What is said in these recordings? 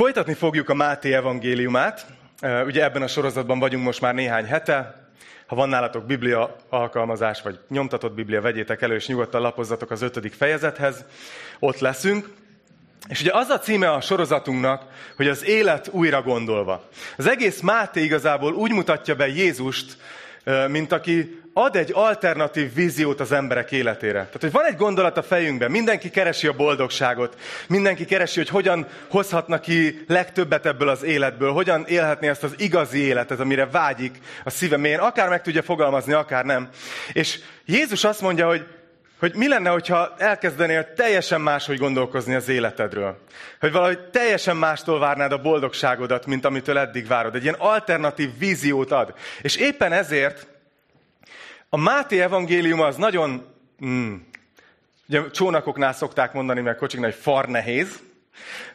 Folytatni fogjuk a Máté evangéliumát. Ugye ebben a sorozatban vagyunk most már néhány hete. Ha van nálatok biblia alkalmazás, vagy nyomtatott biblia, vegyétek elő, és nyugodtan lapozzatok az ötödik fejezethez. Ott leszünk. És ugye az a címe a sorozatunknak, hogy az élet újra gondolva. Az egész Máté igazából úgy mutatja be Jézust, mint aki ad egy alternatív víziót az emberek életére. Tehát, hogy van egy gondolat a fejünkben, mindenki keresi a boldogságot, mindenki keresi, hogy hogyan hozhatna ki legtöbbet ebből az életből, hogyan élhetné ezt az igazi életet, amire vágyik a szíve mélyén, akár meg tudja fogalmazni, akár nem. És Jézus azt mondja, hogy hogy mi lenne, hogyha elkezdenél teljesen máshogy gondolkozni az életedről. Hogy valahogy teljesen mástól várnád a boldogságodat, mint amitől eddig várod. Egy ilyen alternatív víziót ad. És éppen ezért a Máté evangélium az nagyon, mm, ugye csónakoknál szokták mondani, meg kocsiknál, hogy far nehéz.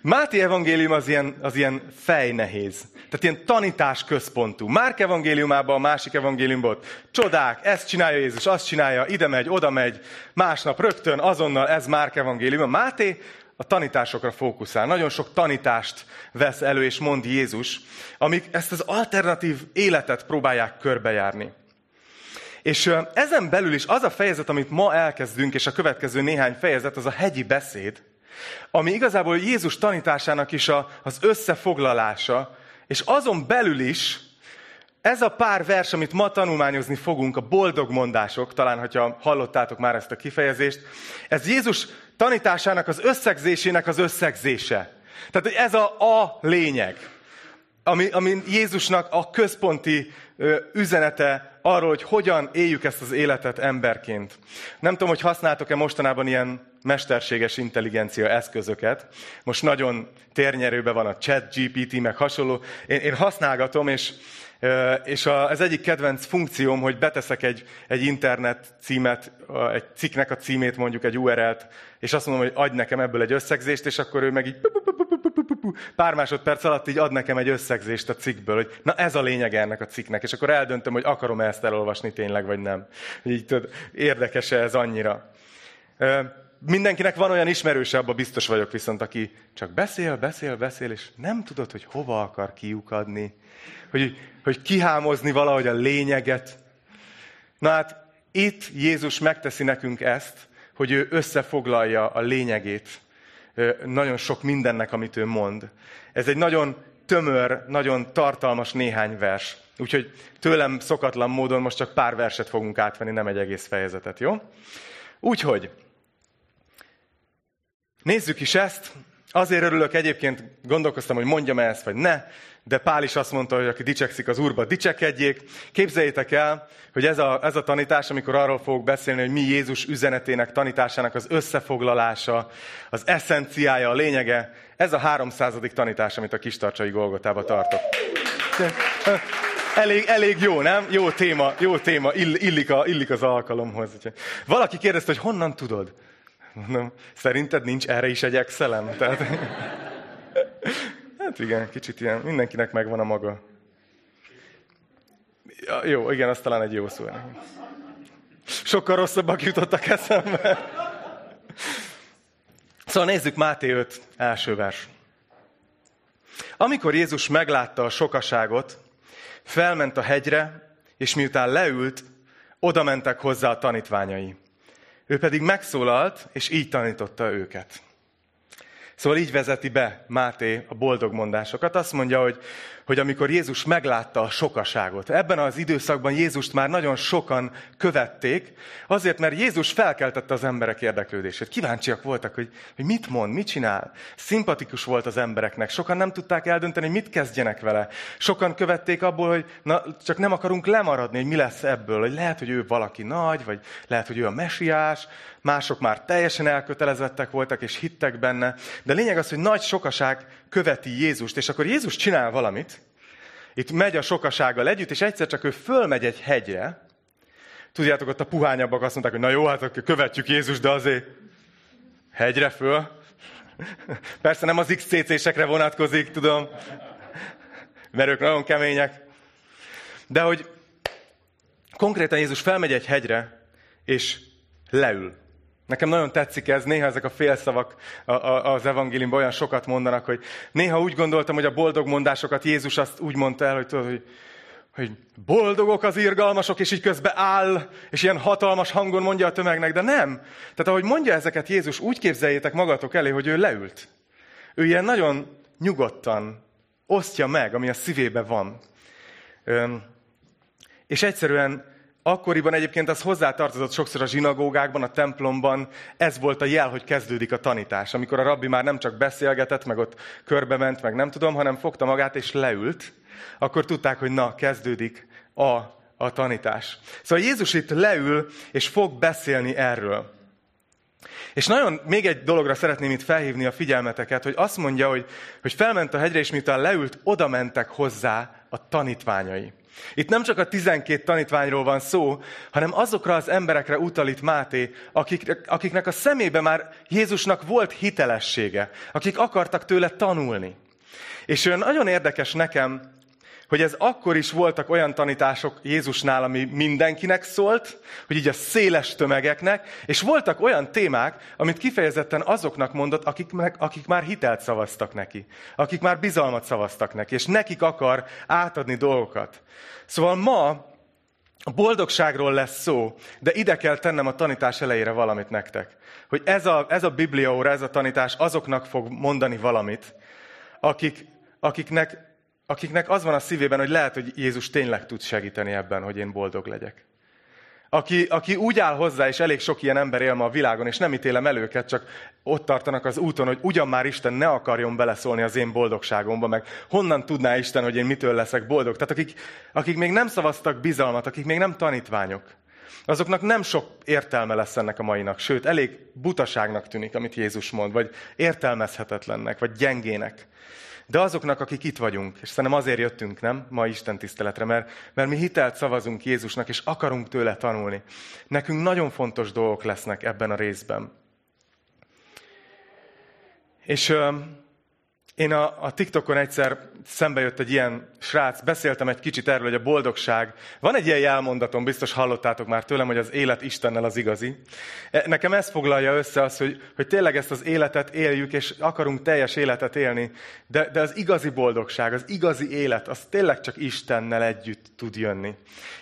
Máté evangélium az ilyen, az ilyen fejnehéz. Tehát ilyen tanítás központú. Márk evangéliumában, a másik evangéliumban csodák, ezt csinálja Jézus, azt csinálja, ide megy, oda megy, másnap rögtön, azonnal, ez Márk evangélium. A Máté a tanításokra fókuszál. Nagyon sok tanítást vesz elő és mond Jézus, amik ezt az alternatív életet próbálják körbejárni. És ezen belül is az a fejezet, amit ma elkezdünk, és a következő néhány fejezet, az a hegyi beszéd, ami igazából Jézus tanításának is a, az összefoglalása, és azon belül is ez a pár vers, amit ma tanulmányozni fogunk, a boldog mondások, talán, hogyha hallottátok már ezt a kifejezést, ez Jézus tanításának az összegzésének az összegzése. Tehát, hogy ez a, a lényeg, ami, ami Jézusnak a központi ö, üzenete arról, hogy hogyan éljük ezt az életet emberként. Nem tudom, hogy használtok-e mostanában ilyen mesterséges intelligencia eszközöket. Most nagyon térnyerőben van a chat GPT, meg hasonló. Én, én használgatom, és, és az egyik kedvenc funkcióm, hogy beteszek egy, egy internet címet, egy cikknek a címét, mondjuk egy URL-t, és azt mondom, hogy adj nekem ebből egy összegzést, és akkor ő meg így pár másodperc alatt így ad nekem egy összegzést a cikkből, hogy na ez a lényeg ennek a cikknek, és akkor eldöntöm, hogy akarom ezt elolvasni tényleg, vagy nem. Így tudod, érdekes-e ez annyira. Mindenkinek van olyan ismerőse, abban biztos vagyok viszont, aki csak beszél, beszél, beszél, és nem tudod, hogy hova akar kiukadni, hogy, hogy kihámozni valahogy a lényeget. Na hát itt Jézus megteszi nekünk ezt, hogy ő összefoglalja a lényegét nagyon sok mindennek, amit ő mond. Ez egy nagyon tömör, nagyon tartalmas néhány vers. Úgyhogy tőlem szokatlan módon most csak pár verset fogunk átvenni, nem egy egész fejezetet, jó? Úgyhogy, nézzük is ezt. Azért örülök egyébként, gondolkoztam, hogy mondjam ezt, vagy ne, de Pál is azt mondta, hogy aki dicsekszik az Úrba, dicsekedjék. Képzeljétek el, hogy ez a, ez a tanítás, amikor arról fogok beszélni, hogy mi Jézus üzenetének, tanításának az összefoglalása, az eszenciája, a lényege, ez a háromszázadik tanítás, amit a kistarcsai Golgotába tartok. Elég, elég jó, nem? Jó téma, jó téma, ill, illik, a, illik az alkalomhoz. Valaki kérdezte, hogy honnan tudod? Mondom, szerinted nincs erre is egy excelem? Tehát... Hát igen, kicsit ilyen, mindenkinek megvan a maga. Ja, jó, igen, az talán egy jó szó. Sokkal rosszabbak jutottak eszembe. Szóval nézzük Máté 5 első vers. Amikor Jézus meglátta a sokaságot, felment a hegyre, és miután leült, oda mentek hozzá a tanítványai. Ő pedig megszólalt, és így tanította őket. Szóval így vezeti be Máté a boldog mondásokat. Azt mondja, hogy hogy amikor Jézus meglátta a sokaságot, ebben az időszakban Jézust már nagyon sokan követték, azért, mert Jézus felkeltette az emberek érdeklődését. Kíváncsiak voltak, hogy, hogy mit mond, mit csinál. Szimpatikus volt az embereknek. Sokan nem tudták eldönteni, mit kezdjenek vele. Sokan követték abból, hogy na, csak nem akarunk lemaradni, hogy mi lesz ebből. Hogy lehet, hogy ő valaki nagy, vagy lehet, hogy ő a mesiás, mások már teljesen elkötelezettek voltak, és hittek benne. De lényeg az, hogy nagy sokaság követi Jézust, és akkor Jézus csinál valamit, itt megy a sokasággal együtt, és egyszer csak ő fölmegy egy hegyre, Tudjátok, ott a puhányabbak azt mondták, hogy na jó, hát akkor követjük Jézus, de azért hegyre föl. Persze nem az XCC-sekre vonatkozik, tudom, mert ők nagyon kemények. De hogy konkrétan Jézus felmegy egy hegyre, és leül. Nekem nagyon tetszik ez, néha ezek a félszavak az evangéliumban olyan sokat mondanak, hogy néha úgy gondoltam, hogy a boldog mondásokat Jézus azt úgy mondta el, hogy tudod, hogy, hogy boldogok az irgalmasok, és így közben áll, és ilyen hatalmas hangon mondja a tömegnek, de nem. Tehát ahogy mondja ezeket Jézus, úgy képzeljétek magatok elé, hogy ő leült. Ő ilyen nagyon nyugodtan osztja meg, ami a szívébe van. És egyszerűen Akkoriban egyébként az hozzátartozott sokszor a zsinagógákban, a templomban, ez volt a jel, hogy kezdődik a tanítás. Amikor a rabbi már nem csak beszélgetett, meg ott körbe ment, meg nem tudom, hanem fogta magát és leült, akkor tudták, hogy na, kezdődik a, a tanítás. Szóval Jézus itt leül, és fog beszélni erről. És nagyon még egy dologra szeretném itt felhívni a figyelmeteket, hogy azt mondja, hogy, hogy felment a hegyre, és miután leült, oda mentek hozzá a tanítványai. Itt nem csak a 12 tanítványról van szó, hanem azokra az emberekre utal itt Máté, akik, akiknek a szemébe már Jézusnak volt hitelessége, akik akartak tőle tanulni. És nagyon érdekes nekem hogy ez akkor is voltak olyan tanítások Jézusnál, ami mindenkinek szólt, hogy így a széles tömegeknek, és voltak olyan témák, amit kifejezetten azoknak mondott, akik, akik már hitelt szavaztak neki, akik már bizalmat szavaztak neki, és nekik akar átadni dolgokat. Szóval ma a boldogságról lesz szó, de ide kell tennem a tanítás elejére valamit nektek. Hogy ez a, ez a bibliaóra, ez a tanítás azoknak fog mondani valamit, akik, akiknek akiknek az van a szívében, hogy lehet, hogy Jézus tényleg tud segíteni ebben, hogy én boldog legyek. Aki, aki úgy áll hozzá, és elég sok ilyen ember él ma a világon, és nem ítélem el őket, csak ott tartanak az úton, hogy ugyan már Isten ne akarjon beleszólni az én boldogságomba, meg honnan tudná Isten, hogy én mitől leszek boldog. Tehát akik, akik még nem szavaztak bizalmat, akik még nem tanítványok, azoknak nem sok értelme lesz ennek a mainak, sőt, elég butaságnak tűnik, amit Jézus mond, vagy értelmezhetetlennek, vagy gyengének. De azoknak, akik itt vagyunk, és szerintem azért jöttünk, nem, ma Isten tiszteletre, mert, mert mi hitelt szavazunk Jézusnak, és akarunk tőle tanulni. Nekünk nagyon fontos dolgok lesznek ebben a részben. És én a, a TikTokon egyszer szembe jött egy ilyen srác, beszéltem egy kicsit erről, hogy a boldogság. Van egy ilyen jelmondatom, biztos hallottátok már tőlem, hogy az élet Istennel az igazi. E, nekem ez foglalja össze az, hogy, hogy tényleg ezt az életet éljük, és akarunk teljes életet élni, de, de az igazi boldogság, az igazi élet, az tényleg csak Istennel együtt tud jönni.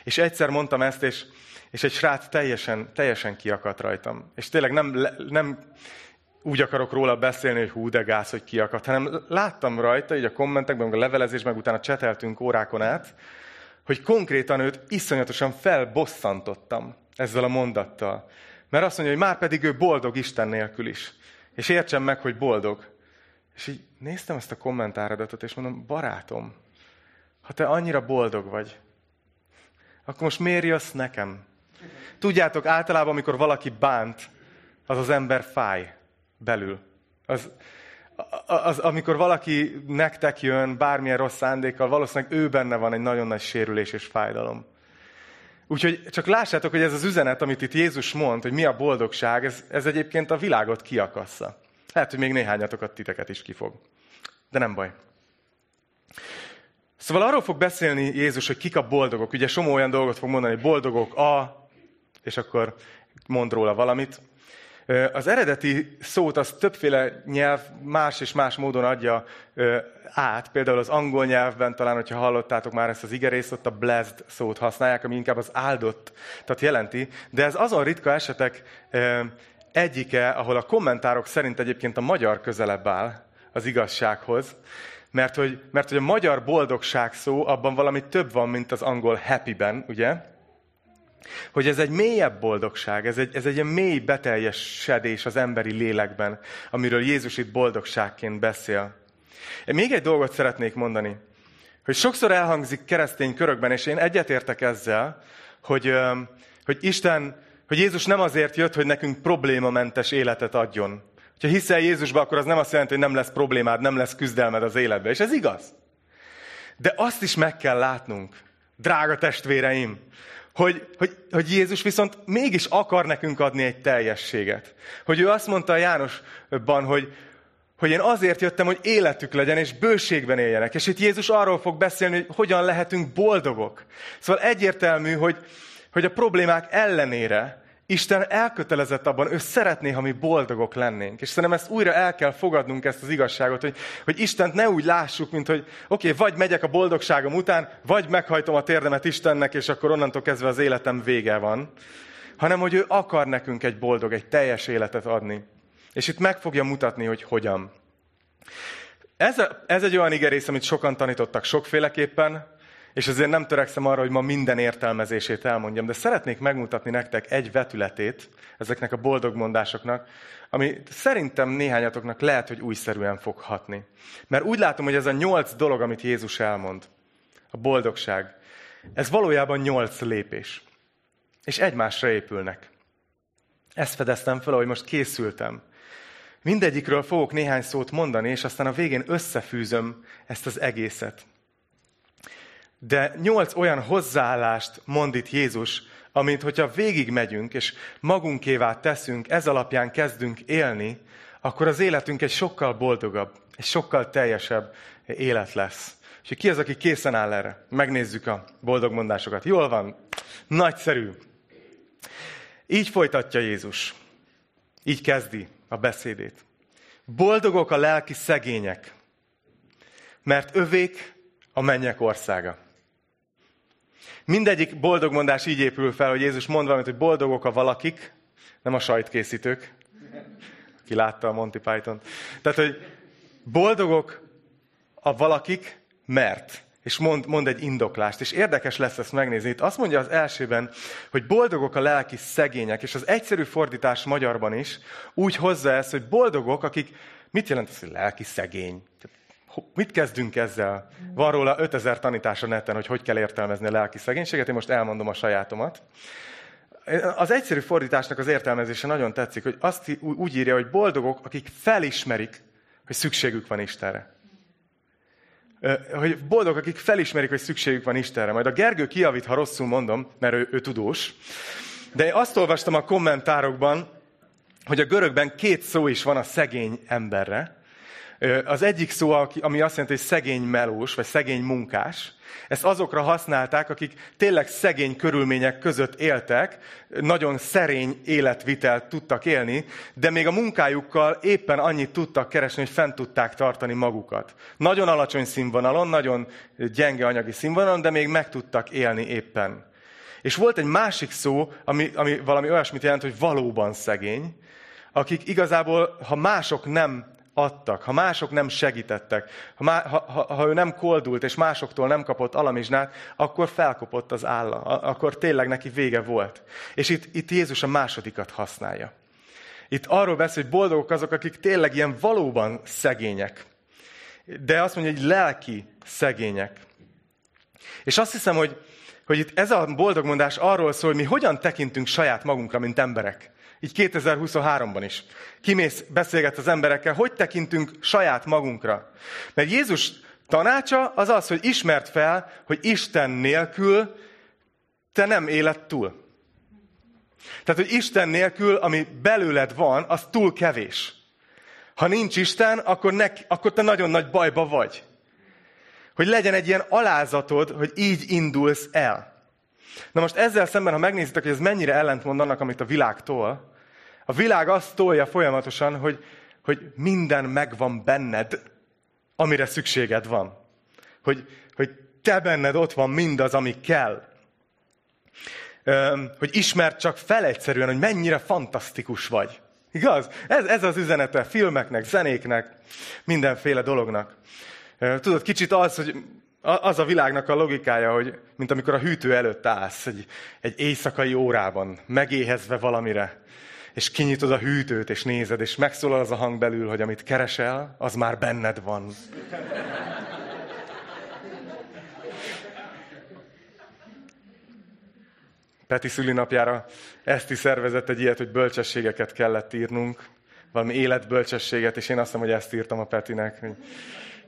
És egyszer mondtam ezt, és, és egy srác teljesen, teljesen kiakadt rajtam. És tényleg nem, nem úgy akarok róla beszélni, hogy hú, de gáz, hogy kiakadt, hanem láttam rajta, így a kommentekben, meg a levelezés, meg utána cseteltünk órákon át, hogy konkrétan őt iszonyatosan felbosszantottam ezzel a mondattal. Mert azt mondja, hogy már pedig ő boldog Isten nélkül is. És értsem meg, hogy boldog. És így néztem ezt a kommentáradatot, és mondom, barátom, ha te annyira boldog vagy, akkor most miért jössz nekem? Tudjátok, általában, amikor valaki bánt, az az ember fáj belül. Az, az, amikor valaki nektek jön bármilyen rossz szándékkal, valószínűleg ő benne van egy nagyon nagy sérülés és fájdalom. Úgyhogy csak lássátok, hogy ez az üzenet, amit itt Jézus mond, hogy mi a boldogság, ez, ez egyébként a világot kiakassza. Lehet, hogy még néhányatokat titeket is kifog. De nem baj. Szóval arról fog beszélni Jézus, hogy kik a boldogok. Ugye somó olyan dolgot fog mondani, hogy boldogok a, és akkor mond róla valamit. Az eredeti szót az többféle nyelv más és más módon adja át. Például az angol nyelvben, talán, hogyha hallottátok már ezt az igerészt, ott a blessed szót használják, ami inkább az áldott, tehát jelenti. De ez azon ritka esetek egyike, ahol a kommentárok szerint egyébként a magyar közelebb áll az igazsághoz, mert hogy, mert hogy a magyar boldogság szó, abban valami több van, mint az angol happy-ben, ugye? Hogy ez egy mélyebb boldogság, ez egy, ez egy mély beteljesedés az emberi lélekben, amiről Jézus itt boldogságként beszél. Én még egy dolgot szeretnék mondani, hogy sokszor elhangzik keresztény körökben, és én egyetértek ezzel, hogy, hogy Isten, hogy Jézus nem azért jött, hogy nekünk problémamentes életet adjon. Ha hiszel Jézusba, akkor az nem azt jelenti, hogy nem lesz problémád, nem lesz küzdelmed az életben. És ez igaz. De azt is meg kell látnunk, drága testvéreim, hogy, hogy, hogy Jézus viszont mégis akar nekünk adni egy teljességet. Hogy ő azt mondta a Jánosban, hogy, hogy én azért jöttem, hogy életük legyen, és bőségben éljenek. És itt Jézus arról fog beszélni, hogy hogyan lehetünk boldogok. Szóval egyértelmű, hogy, hogy a problémák ellenére Isten elkötelezett abban, ő szeretné, ha mi boldogok lennénk. És szerintem ezt újra el kell fogadnunk, ezt az igazságot, hogy, hogy Istent ne úgy lássuk, mint hogy oké, okay, vagy megyek a boldogságom után, vagy meghajtom a térdemet Istennek, és akkor onnantól kezdve az életem vége van. Hanem, hogy ő akar nekünk egy boldog, egy teljes életet adni. És itt meg fogja mutatni, hogy hogyan. Ez, a, ez egy olyan igerész, amit sokan tanítottak sokféleképpen, és azért nem törekszem arra, hogy ma minden értelmezését elmondjam, de szeretnék megmutatni nektek egy vetületét ezeknek a boldog mondásoknak, ami szerintem néhányatoknak lehet, hogy újszerűen fog hatni. Mert úgy látom, hogy ez a nyolc dolog, amit Jézus elmond, a boldogság, ez valójában nyolc lépés. És egymásra épülnek. Ezt fedeztem fel, ahogy most készültem. Mindegyikről fogok néhány szót mondani, és aztán a végén összefűzöm ezt az egészet. De nyolc olyan hozzáállást mond itt Jézus, amint hogyha végigmegyünk, és magunkévá teszünk, ez alapján kezdünk élni, akkor az életünk egy sokkal boldogabb, egy sokkal teljesebb élet lesz. És ki az, aki készen áll erre? Megnézzük a boldog mondásokat. Jól van. Nagyszerű. Így folytatja Jézus. Így kezdi a beszédét. Boldogok a lelki szegények, mert övék a mennyek országa. Mindegyik boldog mondás így épül fel, hogy Jézus mond valamit, hogy boldogok a valakik, nem a sajtkészítők. Ki látta a Monty python -t. Tehát, hogy boldogok a valakik, mert. És mond, mond egy indoklást. És érdekes lesz ezt megnézni. Itt azt mondja az elsőben, hogy boldogok a lelki szegények, és az egyszerű fordítás magyarban is úgy hozza ezt, hogy boldogok, akik, mit jelent ez, hogy lelki szegény? Tehát Mit kezdünk ezzel? Van róla 5000 tanítás a neten, hogy hogy kell értelmezni a lelki szegénységet, én most elmondom a sajátomat. Az egyszerű fordításnak az értelmezése nagyon tetszik, hogy azt úgy írja, hogy boldogok, akik felismerik, hogy szükségük van Istenre. Hogy boldogok, akik felismerik, hogy szükségük van Istenre. Majd a Gergő kiavít, ha rosszul mondom, mert ő, ő tudós. De én azt olvastam a kommentárokban, hogy a görögben két szó is van a szegény emberre. Az egyik szó, ami azt jelenti, hogy szegény melós, vagy szegény munkás, ezt azokra használták, akik tényleg szegény körülmények között éltek, nagyon szerény életvitelt tudtak élni, de még a munkájukkal éppen annyit tudtak keresni, hogy fent tudták tartani magukat. Nagyon alacsony színvonalon, nagyon gyenge anyagi színvonalon, de még meg tudtak élni éppen. És volt egy másik szó, ami, ami valami olyasmit jelent, hogy valóban szegény, akik igazából, ha mások nem adtak, ha mások nem segítettek, ha, má, ha, ha, ha ő nem koldult, és másoktól nem kapott alamizsnát, akkor felkopott az álla, akkor tényleg neki vége volt. És itt, itt Jézus a másodikat használja. Itt arról beszél, hogy boldogok azok, akik tényleg ilyen valóban szegények. De azt mondja, hogy lelki szegények. És azt hiszem, hogy, hogy itt ez a boldogmondás arról szól, hogy mi hogyan tekintünk saját magunkra, mint emberek. Így 2023-ban is. Kimész, beszélget az emberekkel, hogy tekintünk saját magunkra. Mert Jézus tanácsa az az, hogy ismert fel, hogy Isten nélkül te nem éled túl. Tehát, hogy Isten nélkül, ami belőled van, az túl kevés. Ha nincs Isten, akkor, ne, akkor te nagyon nagy bajba vagy. Hogy legyen egy ilyen alázatod, hogy így indulsz el. Na most ezzel szemben, ha megnézitek, hogy ez mennyire ellentmond annak, amit a világ tol, a világ azt tolja folyamatosan, hogy, hogy minden megvan benned, amire szükséged van. Hogy, hogy te benned ott van mindaz, ami kell. Hogy ismert csak fel egyszerűen, hogy mennyire fantasztikus vagy. Igaz? Ez, ez az üzenete filmeknek, zenéknek, mindenféle dolognak. Tudod, kicsit az, hogy az a világnak a logikája, hogy mint amikor a hűtő előtt állsz egy, egy éjszakai órában, megéhezve valamire, és kinyitod a hűtőt, és nézed, és megszólal az a hang belül, hogy amit keresel, az már benned van. Peti szülinapjára Eszti szervezett egy ilyet, hogy bölcsességeket kellett írnunk, valami életbölcsességet, és én azt mondom, hogy ezt írtam a Petinek, hogy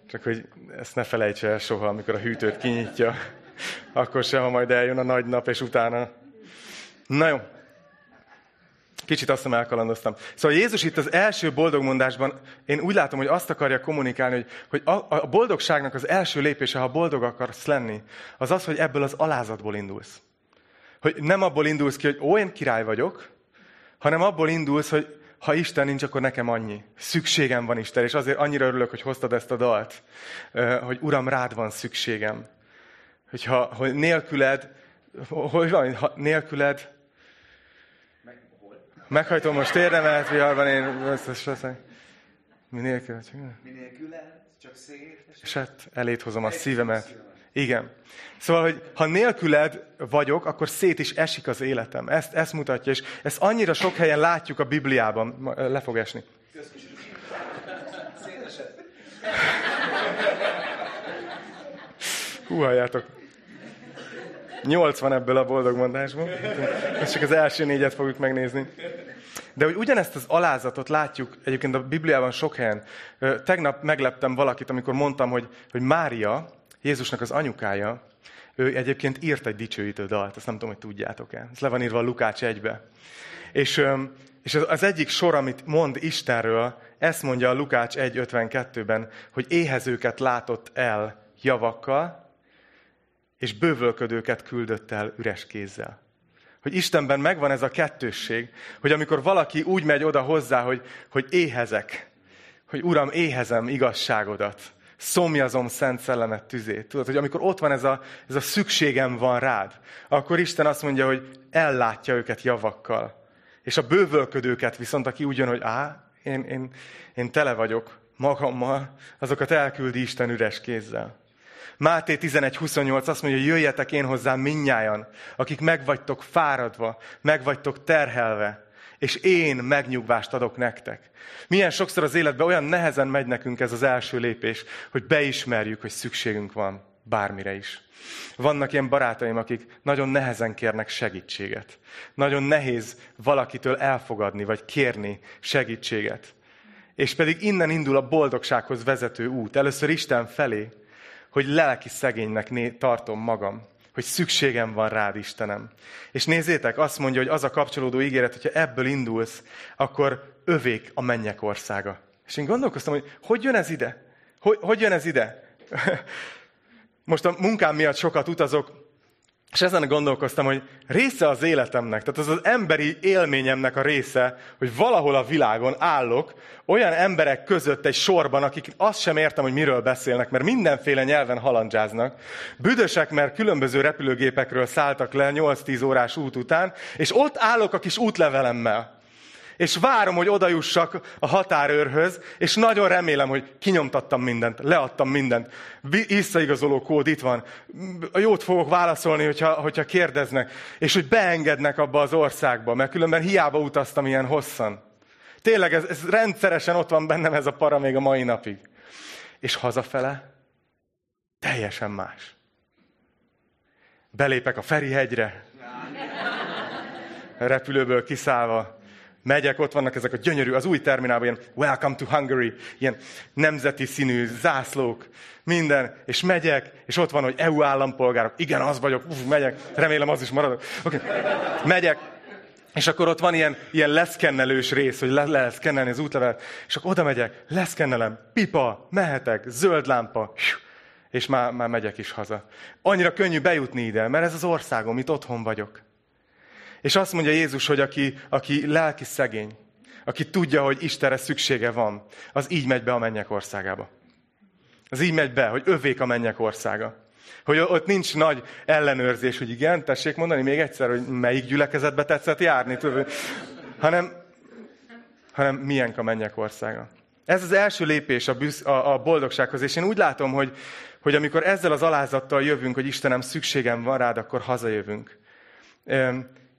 csak hogy ezt ne felejtse el soha, amikor a hűtőt kinyitja, akkor sem, ha majd eljön a nagy nap, és utána. Na jó, Kicsit azt hiszem elkalandoztam. Szóval Jézus itt az első boldogmondásban, én úgy látom, hogy azt akarja kommunikálni, hogy, hogy a, a boldogságnak az első lépése, ha boldog akarsz lenni, az az, hogy ebből az alázatból indulsz. Hogy nem abból indulsz ki, hogy ó, én király vagyok, hanem abból indulsz, hogy ha Isten nincs, akkor nekem annyi. Szükségem van Isten, és azért annyira örülök, hogy hoztad ezt a dalt, hogy Uram, rád van szükségem. Hogyha hogy nélküled, hogy van, ha nélküled, meghajtom most érdemet, viharban én összesen. Mi nélkül? Mi nélküled, csak szép. És hát elét hozom a szívemet. Igen. Szóval, hogy ha nélküled vagyok, akkor szét is esik az életem. Ezt, ezt mutatja, és ezt annyira sok helyen látjuk a Bibliában. Le fog esni. Hú, halljátok. 80 ebből a boldog mondásból. Ezt csak az első négyet fogjuk megnézni. De hogy ugyanezt az alázatot látjuk egyébként a Bibliában sok helyen. Tegnap megleptem valakit, amikor mondtam, hogy, hogy Mária, Jézusnak az anyukája, ő egyébként írt egy dicsőítő dalt, ezt nem tudom, hogy tudjátok-e. Ez le van írva a Lukács egybe. És, és az egyik sor, amit mond Istenről, ezt mondja a Lukács 1.52-ben, hogy éhezőket látott el javakkal, és bővölködőket küldött el üres kézzel. Hogy Istenben megvan ez a kettősség, hogy amikor valaki úgy megy oda hozzá, hogy, hogy éhezek, hogy Uram, éhezem igazságodat, szomjazom szent szellemet tüzét. Tudod, hogy amikor ott van ez a, ez a szükségem van rád, akkor Isten azt mondja, hogy ellátja őket javakkal. És a bővölködőket viszont, aki úgy jön, hogy á, én, én, én tele vagyok magammal, azokat elküldi Isten üres kézzel. Máté 11.28 azt mondja, jöjjetek én hozzám minnyájan, akik megvagytok fáradva, megvagytok terhelve, és én megnyugvást adok nektek. Milyen sokszor az életben olyan nehezen megy nekünk ez az első lépés, hogy beismerjük, hogy szükségünk van bármire is. Vannak ilyen barátaim, akik nagyon nehezen kérnek segítséget. Nagyon nehéz valakitől elfogadni, vagy kérni segítséget. És pedig innen indul a boldogsághoz vezető út. Először Isten felé, hogy lelki szegénynek tartom magam hogy szükségem van rád, Istenem. És nézzétek, azt mondja, hogy az a kapcsolódó ígéret, hogyha ebből indulsz, akkor övék a mennyek országa. És én gondolkoztam, hogy hogy jön ez ide? Hogy, hogy jön ez ide? Most a munkám miatt sokat utazok, és ezen gondolkoztam, hogy része az életemnek, tehát az az emberi élményemnek a része, hogy valahol a világon állok, olyan emberek között egy sorban, akik azt sem értem, hogy miről beszélnek, mert mindenféle nyelven halandzsáznak. Büdösek, mert különböző repülőgépekről szálltak le 8-10 órás út után, és ott állok a kis útlevelemmel és várom, hogy odajussak a határőrhöz, és nagyon remélem, hogy kinyomtattam mindent, leadtam mindent. Visszaigazoló kód itt van. A jót fogok válaszolni, hogyha, hogyha kérdeznek, és hogy beengednek abba az országba, mert különben hiába utaztam ilyen hosszan. Tényleg ez, ez rendszeresen ott van bennem ez a para még a mai napig. És hazafele teljesen más. Belépek a Ferihegyre, repülőből kiszállva, megyek, ott vannak ezek a gyönyörű, az új terminálban ilyen Welcome to Hungary, ilyen nemzeti színű zászlók, minden, és megyek, és ott van, hogy EU állampolgárok, igen, az vagyok, uf, megyek, remélem az is maradok. Okay. Megyek, és akkor ott van ilyen, ilyen leszkennelős rész, hogy le, lehet szkennelni az útlevelet, és akkor oda megyek, leszkennelem, pipa, mehetek, zöld lámpa, és már, már megyek is haza. Annyira könnyű bejutni ide, mert ez az országom, itt otthon vagyok. És azt mondja Jézus, hogy aki, aki lelki szegény, aki tudja, hogy Istenre szüksége van, az így megy be a mennyek országába. Az így megy be, hogy övék a mennyek országa. Hogy ott nincs nagy ellenőrzés, hogy igen, tessék mondani még egyszer, hogy melyik gyülekezetbe tetszett járni, tudod, hanem, hanem milyen a mennyek országa. Ez az első lépés a, büsz, a, a boldogsághoz, és én úgy látom, hogy, hogy amikor ezzel az alázattal jövünk, hogy Istenem, szükségem van rád, akkor hazajövünk.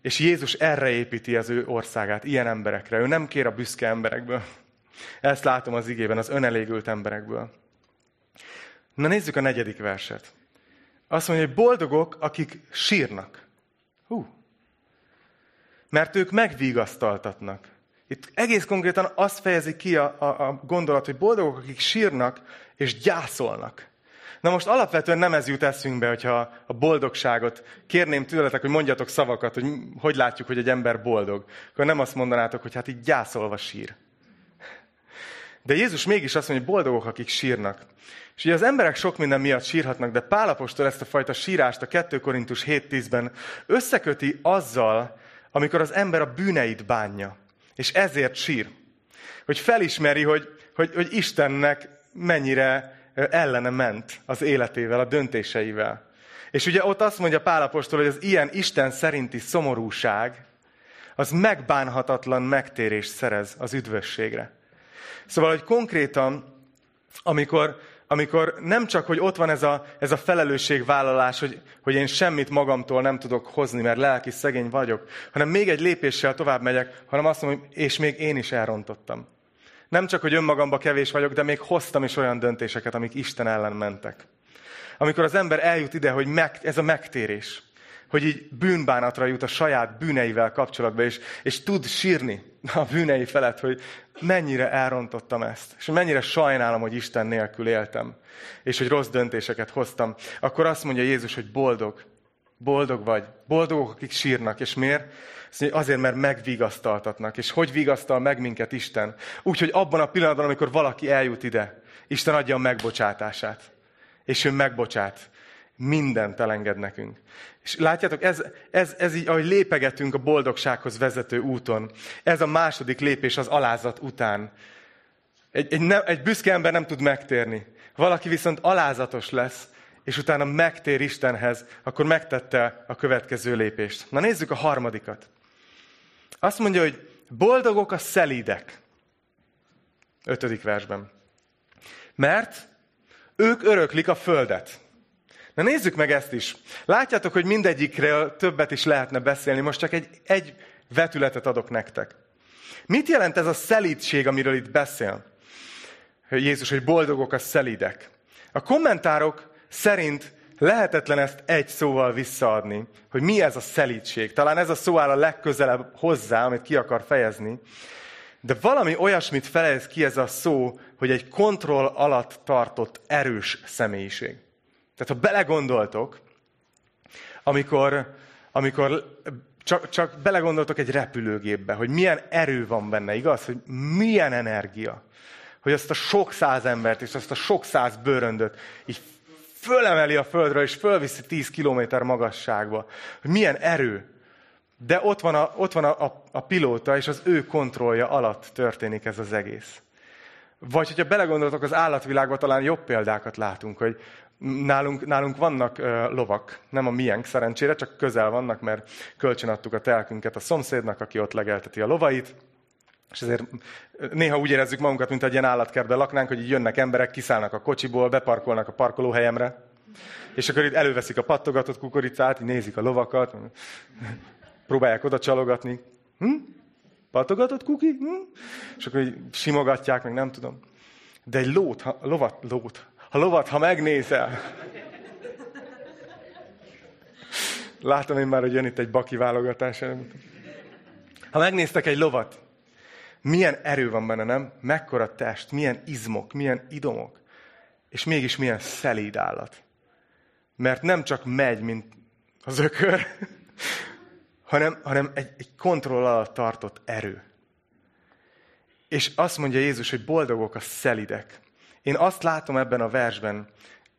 És Jézus erre építi az ő országát, ilyen emberekre. Ő nem kér a büszke emberekből. Ezt látom az igében, az önelégült emberekből. Na nézzük a negyedik verset. Azt mondja, hogy boldogok, akik sírnak. Hú. Mert ők megvigasztaltatnak. Itt egész konkrétan azt fejezi ki a, a, a gondolat, hogy boldogok, akik sírnak és gyászolnak. Na most alapvetően nem ez jut eszünkbe, hogyha a boldogságot kérném tőletek, hogy mondjatok szavakat, hogy hogy látjuk, hogy egy ember boldog. Akkor nem azt mondanátok, hogy hát így gyászolva sír. De Jézus mégis azt mondja, hogy boldogok, akik sírnak. És ugye az emberek sok minden miatt sírhatnak, de Pálapostól ezt a fajta sírást a 2 Korintus 7.10-ben összeköti azzal amikor az ember a bűneit bánja, és ezért sír. Hogy felismeri, hogy, hogy, hogy Istennek mennyire ellene ment az életével, a döntéseivel. És ugye ott azt mondja Pálapostól, hogy az ilyen Isten szerinti szomorúság, az megbánhatatlan megtérést szerez az üdvösségre. Szóval, hogy konkrétan, amikor, amikor nem csak, hogy ott van ez a, ez a felelősségvállalás, hogy, hogy én semmit magamtól nem tudok hozni, mert lelki szegény vagyok, hanem még egy lépéssel tovább megyek, hanem azt mondom, és még én is elrontottam. Nem csak, hogy önmagamba kevés vagyok, de még hoztam is olyan döntéseket, amik Isten ellen mentek. Amikor az ember eljut ide, hogy meg, ez a megtérés, hogy így bűnbánatra jut a saját bűneivel kapcsolatban, és, és tud sírni a bűnei felett, hogy mennyire elrontottam ezt, és mennyire sajnálom, hogy Isten nélkül éltem, és hogy rossz döntéseket hoztam, akkor azt mondja Jézus, hogy boldog, boldog vagy. Boldogok, akik sírnak. És miért? Azért, mert megvigasztaltatnak. És hogy vigasztal meg minket Isten? Úgyhogy abban a pillanatban, amikor valaki eljut ide, Isten adja a megbocsátását. És ő megbocsát. Mindent elenged nekünk. És látjátok, ez, ez, ez így, ahogy lépegetünk a boldogsághoz vezető úton, ez a második lépés az alázat után. Egy, egy, ne, egy büszke ember nem tud megtérni. Valaki viszont alázatos lesz, és utána megtér Istenhez, akkor megtette a következő lépést. Na nézzük a harmadikat. Azt mondja, hogy boldogok a szelídek. Ötödik versben. Mert ők öröklik a földet. Na nézzük meg ezt is. Látjátok, hogy mindegyikről többet is lehetne beszélni, most csak egy, egy vetületet adok nektek. Mit jelent ez a szelídség, amiről itt beszél? Jézus, hogy boldogok a szelídek. A kommentárok szerint lehetetlen ezt egy szóval visszaadni, hogy mi ez a szelítség. Talán ez a szó áll a legközelebb hozzá, amit ki akar fejezni. De valami olyasmit fejez ki ez a szó, hogy egy kontroll alatt tartott erős személyiség. Tehát ha belegondoltok, amikor, amikor csak, csak belegondoltok egy repülőgépbe, hogy milyen erő van benne, igaz? Hogy milyen energia. Hogy azt a sok száz embert és azt a sok száz bőröndöt így fölemeli a földről, és fölviszi 10 kilométer magasságba. Hogy milyen erő. De ott van, a, ott van a, a, a pilóta, és az ő kontrollja alatt történik ez az egész. Vagy hogyha belegondoltok az állatvilágba, talán jobb példákat látunk, hogy nálunk, nálunk vannak uh, lovak, nem a miénk szerencsére, csak közel vannak, mert kölcsönadtuk a telkünket a szomszédnak, aki ott legelteti a lovait, és ezért néha úgy érezzük magunkat, mint egy ilyen állatkertben laknánk, hogy így jönnek emberek, kiszállnak a kocsiból, beparkolnak a parkolóhelyemre, és akkor itt előveszik a pattogatott kukoricát, így nézik a lovakat, próbálják oda csalogatni. Hm? Pattogatott kuki? Hm? És akkor így simogatják, meg nem tudom. De egy lót, ha, lovat, lót, ha lovat, ha megnézel, Látom én már, hogy jön itt egy baki válogatás. Ha megnéztek egy lovat, milyen erő van benne, nem? Mekkora test, milyen izmok, milyen idomok, és mégis milyen szelíd állat. Mert nem csak megy, mint az ökör, hanem, hanem egy, egy kontroll alatt tartott erő. És azt mondja Jézus, hogy boldogok a szelidek. Én azt látom ebben a versben,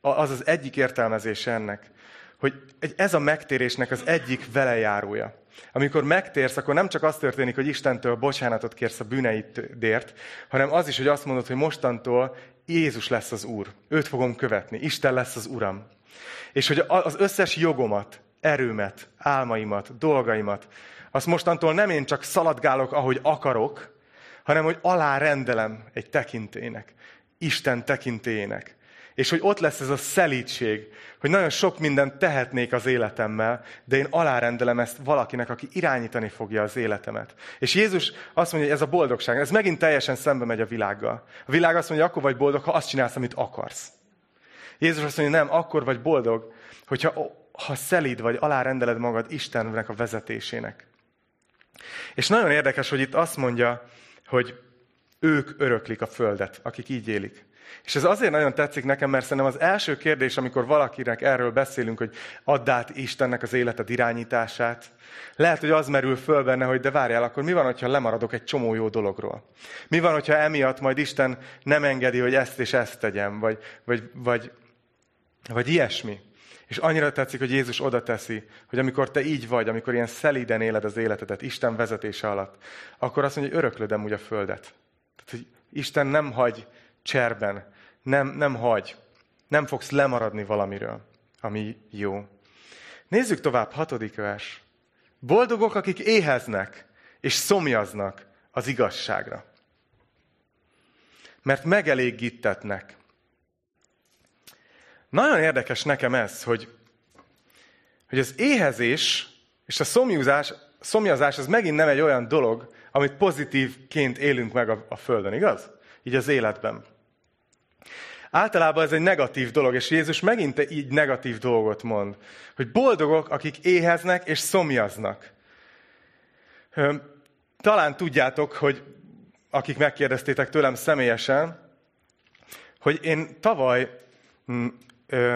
az az egyik értelmezése ennek, hogy ez a megtérésnek az egyik velejárója. Amikor megtérsz, akkor nem csak az történik, hogy Istentől bocsánatot kérsz a bűneidért, hanem az is, hogy azt mondod, hogy mostantól Jézus lesz az Úr. Őt fogom követni. Isten lesz az Uram. És hogy az összes jogomat, erőmet, álmaimat, dolgaimat, azt mostantól nem én csak szaladgálok, ahogy akarok, hanem hogy alárendelem egy tekintének, Isten tekintének. És hogy ott lesz ez a szelítség, hogy nagyon sok mindent tehetnék az életemmel, de én alárendelem ezt valakinek, aki irányítani fogja az életemet. És Jézus azt mondja, hogy ez a boldogság, ez megint teljesen szembe megy a világgal. A világ azt mondja, akkor vagy boldog, ha azt csinálsz, amit akarsz. Jézus azt mondja, nem, akkor vagy boldog, hogyha ha szelíd vagy alárendeled magad Istennek a vezetésének. És nagyon érdekes, hogy itt azt mondja, hogy ők öröklik a földet, akik így élik. És ez azért nagyon tetszik nekem, mert szerintem az első kérdés, amikor valakinek erről beszélünk, hogy add át Istennek az életed irányítását, lehet, hogy az merül föl benne, hogy de várjál, akkor mi van, hogyha lemaradok egy csomó jó dologról? Mi van, hogyha emiatt majd Isten nem engedi, hogy ezt és ezt tegyem, vagy, vagy, vagy, vagy ilyesmi? És annyira tetszik, hogy Jézus oda teszi, hogy amikor te így vagy, amikor ilyen szelíden éled az életedet, Isten vezetése alatt, akkor azt mondja, hogy öröklödem úgy a földet. Tehát, hogy Isten nem hagy cserben, nem, nem hagy, nem fogsz lemaradni valamiről, ami jó. Nézzük tovább, hatodik vers. Boldogok, akik éheznek és szomjaznak az igazságra. Mert megelégítetnek. Nagyon érdekes nekem ez, hogy, hogy az éhezés és a szomjúzás, szomjazás az megint nem egy olyan dolog, amit pozitívként élünk meg a, a Földön, igaz? Így az életben. Általában ez egy negatív dolog, és Jézus megint így negatív dolgot mond, hogy boldogok, akik éheznek és szomjaznak. Talán tudjátok, hogy akik megkérdeztétek tőlem személyesen, hogy én tavaly mm,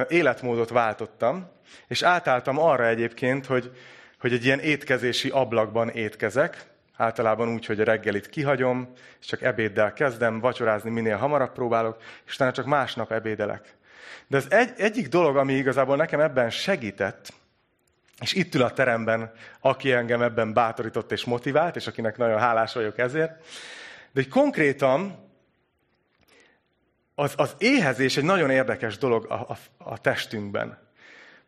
életmódot váltottam, és átálltam arra egyébként, hogy, hogy egy ilyen étkezési ablakban étkezek, általában úgy, hogy a reggelit kihagyom, és csak ebéddel kezdem, vacsorázni minél hamarabb próbálok, és utána csak másnap ebédelek. De az egy, egyik dolog, ami igazából nekem ebben segített, és itt ül a teremben, aki engem ebben bátorított és motivált, és akinek nagyon hálás vagyok ezért, de hogy konkrétan az, az éhezés egy nagyon érdekes dolog a, a, a testünkben.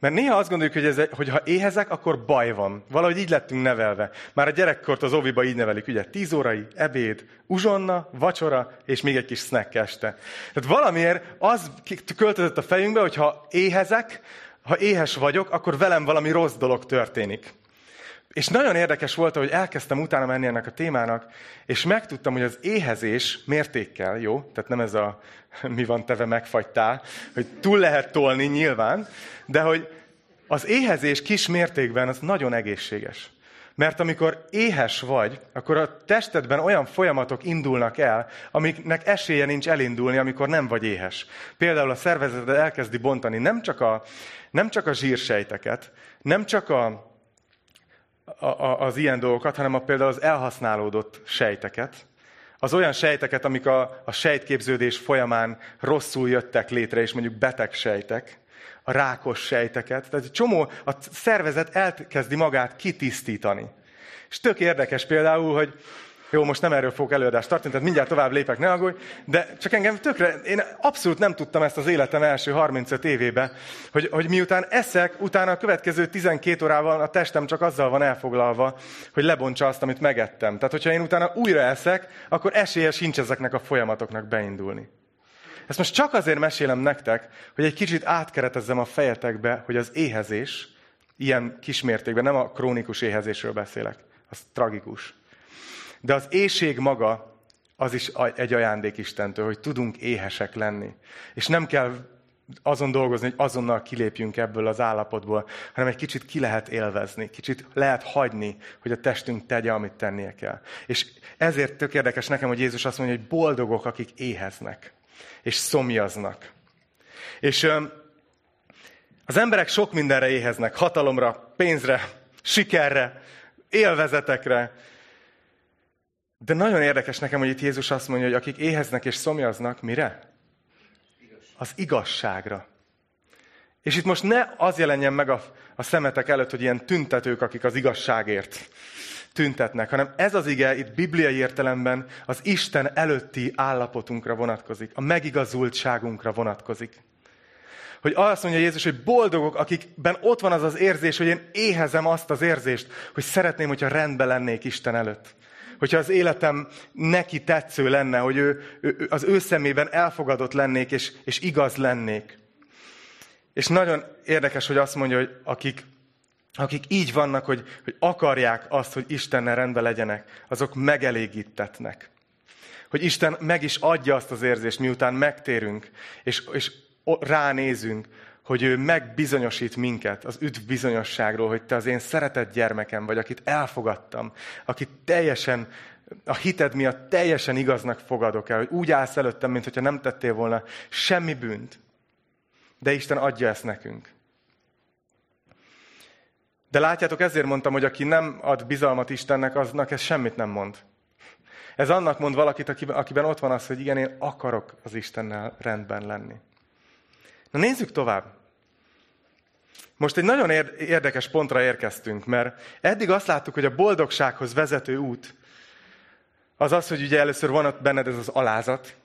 Mert néha azt gondoljuk, hogy, ez, hogy ha éhezek, akkor baj van. Valahogy így lettünk nevelve. Már a gyerekkort az óviba így nevelik, ugye? Tíz órai, ebéd, uzsonna, vacsora, és még egy kis snack este. Tehát valamiért az költözött a fejünkbe, hogy ha éhezek, ha éhes vagyok, akkor velem valami rossz dolog történik. És nagyon érdekes volt, hogy elkezdtem utána menni ennek a témának, és megtudtam, hogy az éhezés mértékkel, jó, tehát nem ez a mi van teve megfagytál, hogy túl lehet tolni nyilván, de hogy az éhezés kis mértékben az nagyon egészséges. Mert amikor éhes vagy, akkor a testedben olyan folyamatok indulnak el, amiknek esélye nincs elindulni, amikor nem vagy éhes. Például a szervezeted elkezdi bontani nem csak a, nem csak a zsírsejteket, nem csak a, a, a, az ilyen dolgokat, hanem a, például az elhasználódott sejteket, az olyan sejteket, amik a, a sejtképződés folyamán rosszul jöttek létre, és mondjuk beteg sejtek, a rákos sejteket. Tehát egy csomó, a szervezet elkezdi magát kitisztítani. És tök érdekes például, hogy jó, most nem erről fogok előadást tartani, tehát mindjárt tovább lépek, ne aggódj, de csak engem tökre, én abszolút nem tudtam ezt az életem első 35 évébe, hogy, hogy miután eszek, utána a következő 12 órával a testem csak azzal van elfoglalva, hogy lebontsa azt, amit megettem. Tehát, hogyha én utána újra eszek, akkor esélye sincs ezeknek a folyamatoknak beindulni. Ezt most csak azért mesélem nektek, hogy egy kicsit átkeretezzem a fejetekbe, hogy az éhezés ilyen kismértékben, nem a krónikus éhezésről beszélek, az tragikus. De az éjség maga az is egy ajándék Istentől, hogy tudunk éhesek lenni. És nem kell azon dolgozni, hogy azonnal kilépjünk ebből az állapotból, hanem egy kicsit ki lehet élvezni, kicsit lehet hagyni, hogy a testünk tegye, amit tennie kell. És ezért tök érdekes nekem, hogy Jézus azt mondja, hogy boldogok, akik éheznek, és szomjaznak. És az emberek sok mindenre éheznek, hatalomra, pénzre, sikerre, élvezetekre, de nagyon érdekes nekem, hogy itt Jézus azt mondja, hogy akik éheznek és szomjaznak, mire? Az igazságra. És itt most ne az jelenjen meg a, a szemetek előtt, hogy ilyen tüntetők, akik az igazságért tüntetnek, hanem ez az ige itt bibliai értelemben az Isten előtti állapotunkra vonatkozik, a megigazultságunkra vonatkozik. Hogy azt mondja Jézus, hogy boldogok, akikben ott van az az érzés, hogy én éhezem azt az érzést, hogy szeretném, hogyha rendben lennék Isten előtt hogyha az életem neki tetsző lenne, hogy ő, ő az ő szemében elfogadott lennék, és, és igaz lennék. És nagyon érdekes, hogy azt mondja, hogy akik, akik így vannak, hogy, hogy akarják azt, hogy Istennel rendben legyenek, azok megelégítetnek. Hogy Isten meg is adja azt az érzést, miután megtérünk, és, és ránézünk, hogy ő megbizonyosít minket az üdv bizonyosságról, hogy te az én szeretett gyermekem vagy, akit elfogadtam, akit teljesen, a hited miatt teljesen igaznak fogadok el, hogy úgy állsz előttem, mint hogyha nem tettél volna semmi bűnt. De Isten adja ezt nekünk. De látjátok, ezért mondtam, hogy aki nem ad bizalmat Istennek, aznak ez semmit nem mond. Ez annak mond valakit, akiben ott van az, hogy igen, én akarok az Istennel rendben lenni. Na nézzük tovább. most egy nagyon érdekes pontra érkeztünk, mert eddig azt láttuk, hogy a boldogsághoz vezető út az az, hogy ugye először van benned ez az alázat,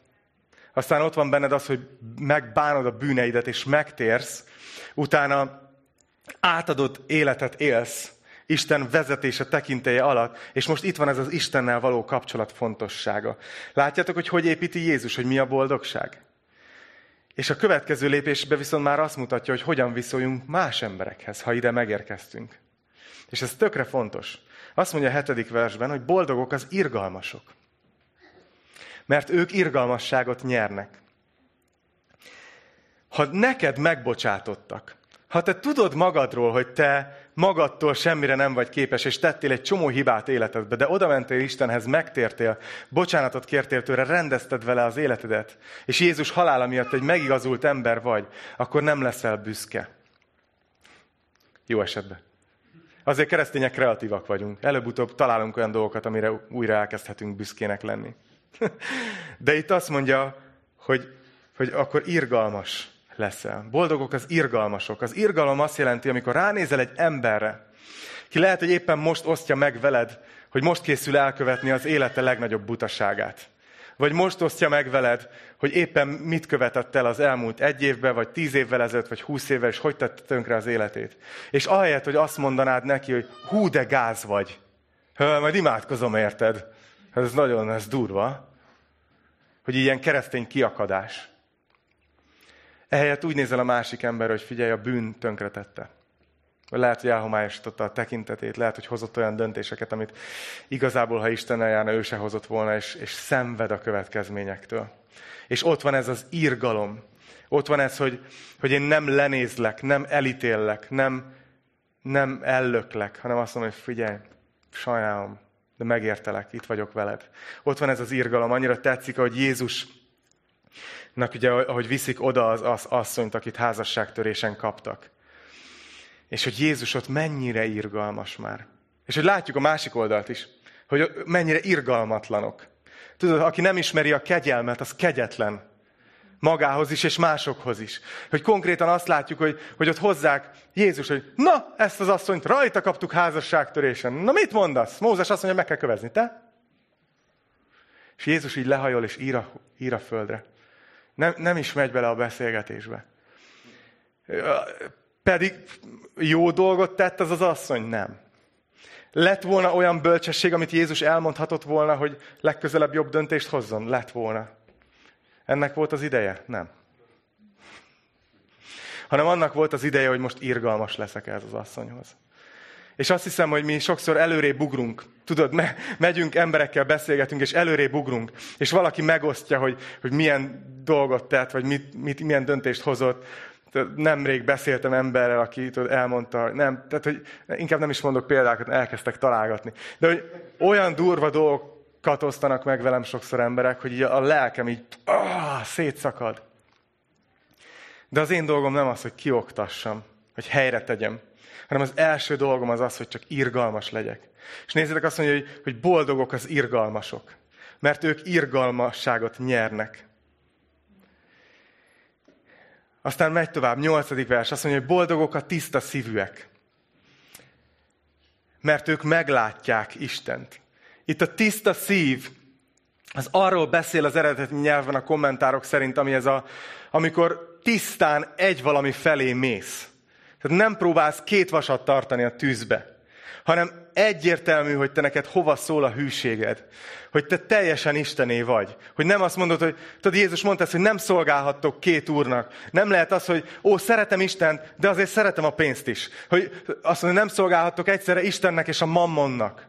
aztán ott van benned az, hogy megbánod a bűneidet, és megtérsz, utána átadott életet élsz, Isten vezetése tekintelye alatt, és most itt van ez az Istennel való kapcsolat fontossága. Látjátok, hogy hogy építi Jézus, hogy mi a boldogság? És a következő lépésbe viszont már azt mutatja, hogy hogyan viszonyunk más emberekhez, ha ide megérkeztünk. És ez tökre fontos. Azt mondja a hetedik versben, hogy boldogok az irgalmasok. Mert ők irgalmasságot nyernek. Ha neked megbocsátottak, ha te tudod magadról, hogy te magadtól semmire nem vagy képes, és tettél egy csomó hibát életedbe, de oda mentél Istenhez, megtértél, bocsánatot kértél tőle, rendezted vele az életedet, és Jézus halála miatt egy megigazult ember vagy, akkor nem leszel büszke. Jó esetben. Azért keresztények kreatívak vagyunk. Előbb-utóbb találunk olyan dolgokat, amire újra elkezdhetünk büszkének lenni. De itt azt mondja, hogy, hogy akkor irgalmas leszel. Boldogok az irgalmasok. Az irgalom azt jelenti, amikor ránézel egy emberre, ki lehet, hogy éppen most osztja meg veled, hogy most készül elkövetni az élete legnagyobb butaságát. Vagy most osztja meg veled, hogy éppen mit követett el az elmúlt egy évben, vagy tíz évvel ezelőtt, vagy húsz évvel, és hogy tette tönkre az életét. És ahelyett, hogy azt mondanád neki, hogy hú, de gáz vagy. Hő, majd imádkozom, érted? Ez nagyon, ez durva. Hogy ilyen keresztény kiakadás. Ehelyett úgy nézel a másik ember, hogy figyelj, a bűn tönkretette. Lehet, hogy elhomályosította a tekintetét, lehet, hogy hozott olyan döntéseket, amit igazából, ha Isten eljárna, ő se hozott volna, és, és szenved a következményektől. És ott van ez az írgalom. Ott van ez, hogy, hogy én nem lenézlek, nem elítéllek, nem, nem ellöklek, hanem azt mondom, hogy figyelj, sajnálom, de megértelek, itt vagyok veled. Ott van ez az írgalom, annyira tetszik, hogy Jézus ugye, ahogy viszik oda az, az asszonyt, akit házasságtörésen kaptak. És hogy Jézus ott mennyire irgalmas már. És hogy látjuk a másik oldalt is, hogy mennyire irgalmatlanok. Tudod, aki nem ismeri a kegyelmet, az kegyetlen. Magához is, és másokhoz is. Hogy konkrétan azt látjuk, hogy, hogy ott hozzák Jézus, hogy na, ezt az asszonyt rajta kaptuk házasságtörésen. Na mit mondasz? Mózes azt mondja, meg kell kövezni. Te? És Jézus így lehajol, és ír a, ír a földre. Nem, nem is megy bele a beszélgetésbe. Pedig jó dolgot tett az az asszony? Nem. Lett volna olyan bölcsesség, amit Jézus elmondhatott volna, hogy legközelebb jobb döntést hozzon? Lett volna. Ennek volt az ideje? Nem. Hanem annak volt az ideje, hogy most irgalmas leszek ez az asszonyhoz. És azt hiszem, hogy mi sokszor előrébb ugrunk. Tudod, me, megyünk, emberekkel beszélgetünk, és előrébb ugrunk. És valaki megosztja, hogy, hogy milyen dolgot tett, vagy mit, mit, milyen döntést hozott. Nemrég beszéltem emberrel, aki tudod, elmondta, nem, tehát hogy inkább nem is mondok példákat, elkezdtek találgatni. De hogy olyan durva dolgokat osztanak meg velem sokszor emberek, hogy így a lelkem így ah, szétszakad. De az én dolgom nem az, hogy kioktassam, hogy helyre tegyem, hanem az első dolgom az az, hogy csak irgalmas legyek. És nézzétek azt mondja, hogy, hogy boldogok az irgalmasok, mert ők irgalmasságot nyernek. Aztán megy tovább, nyolcadik vers, azt mondja, hogy boldogok a tiszta szívűek, mert ők meglátják Istent. Itt a tiszta szív, az arról beszél az eredeti nyelven a kommentárok szerint, ami ez a, amikor tisztán egy valami felé mész. Tehát nem próbálsz két vasat tartani a tűzbe, hanem egyértelmű, hogy te neked hova szól a hűséged. Hogy te teljesen Istené vagy. Hogy nem azt mondod, hogy tudod, Jézus mondta ezt, hogy nem szolgálhattok két úrnak. Nem lehet az, hogy ó, szeretem Istent, de azért szeretem a pénzt is. Hogy azt mondja, nem szolgálhattok egyszerre Istennek és a mammonnak.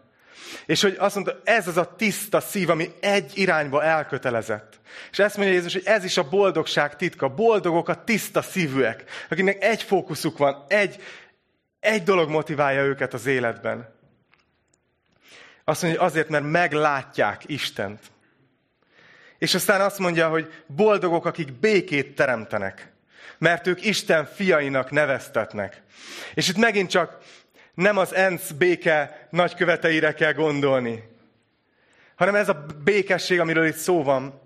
És hogy azt mondta, ez az a tiszta szív, ami egy irányba elkötelezett. És ezt mondja Jézus, hogy ez is a boldogság titka. Boldogok a tiszta szívűek, akiknek egy fókuszuk van, egy, egy dolog motiválja őket az életben. Azt mondja, hogy azért, mert meglátják Istent. És aztán azt mondja, hogy boldogok, akik békét teremtenek, mert ők Isten fiainak neveztetnek. És itt megint csak nem az ENSZ béke nagyköveteire kell gondolni, hanem ez a békesség, amiről itt szó van,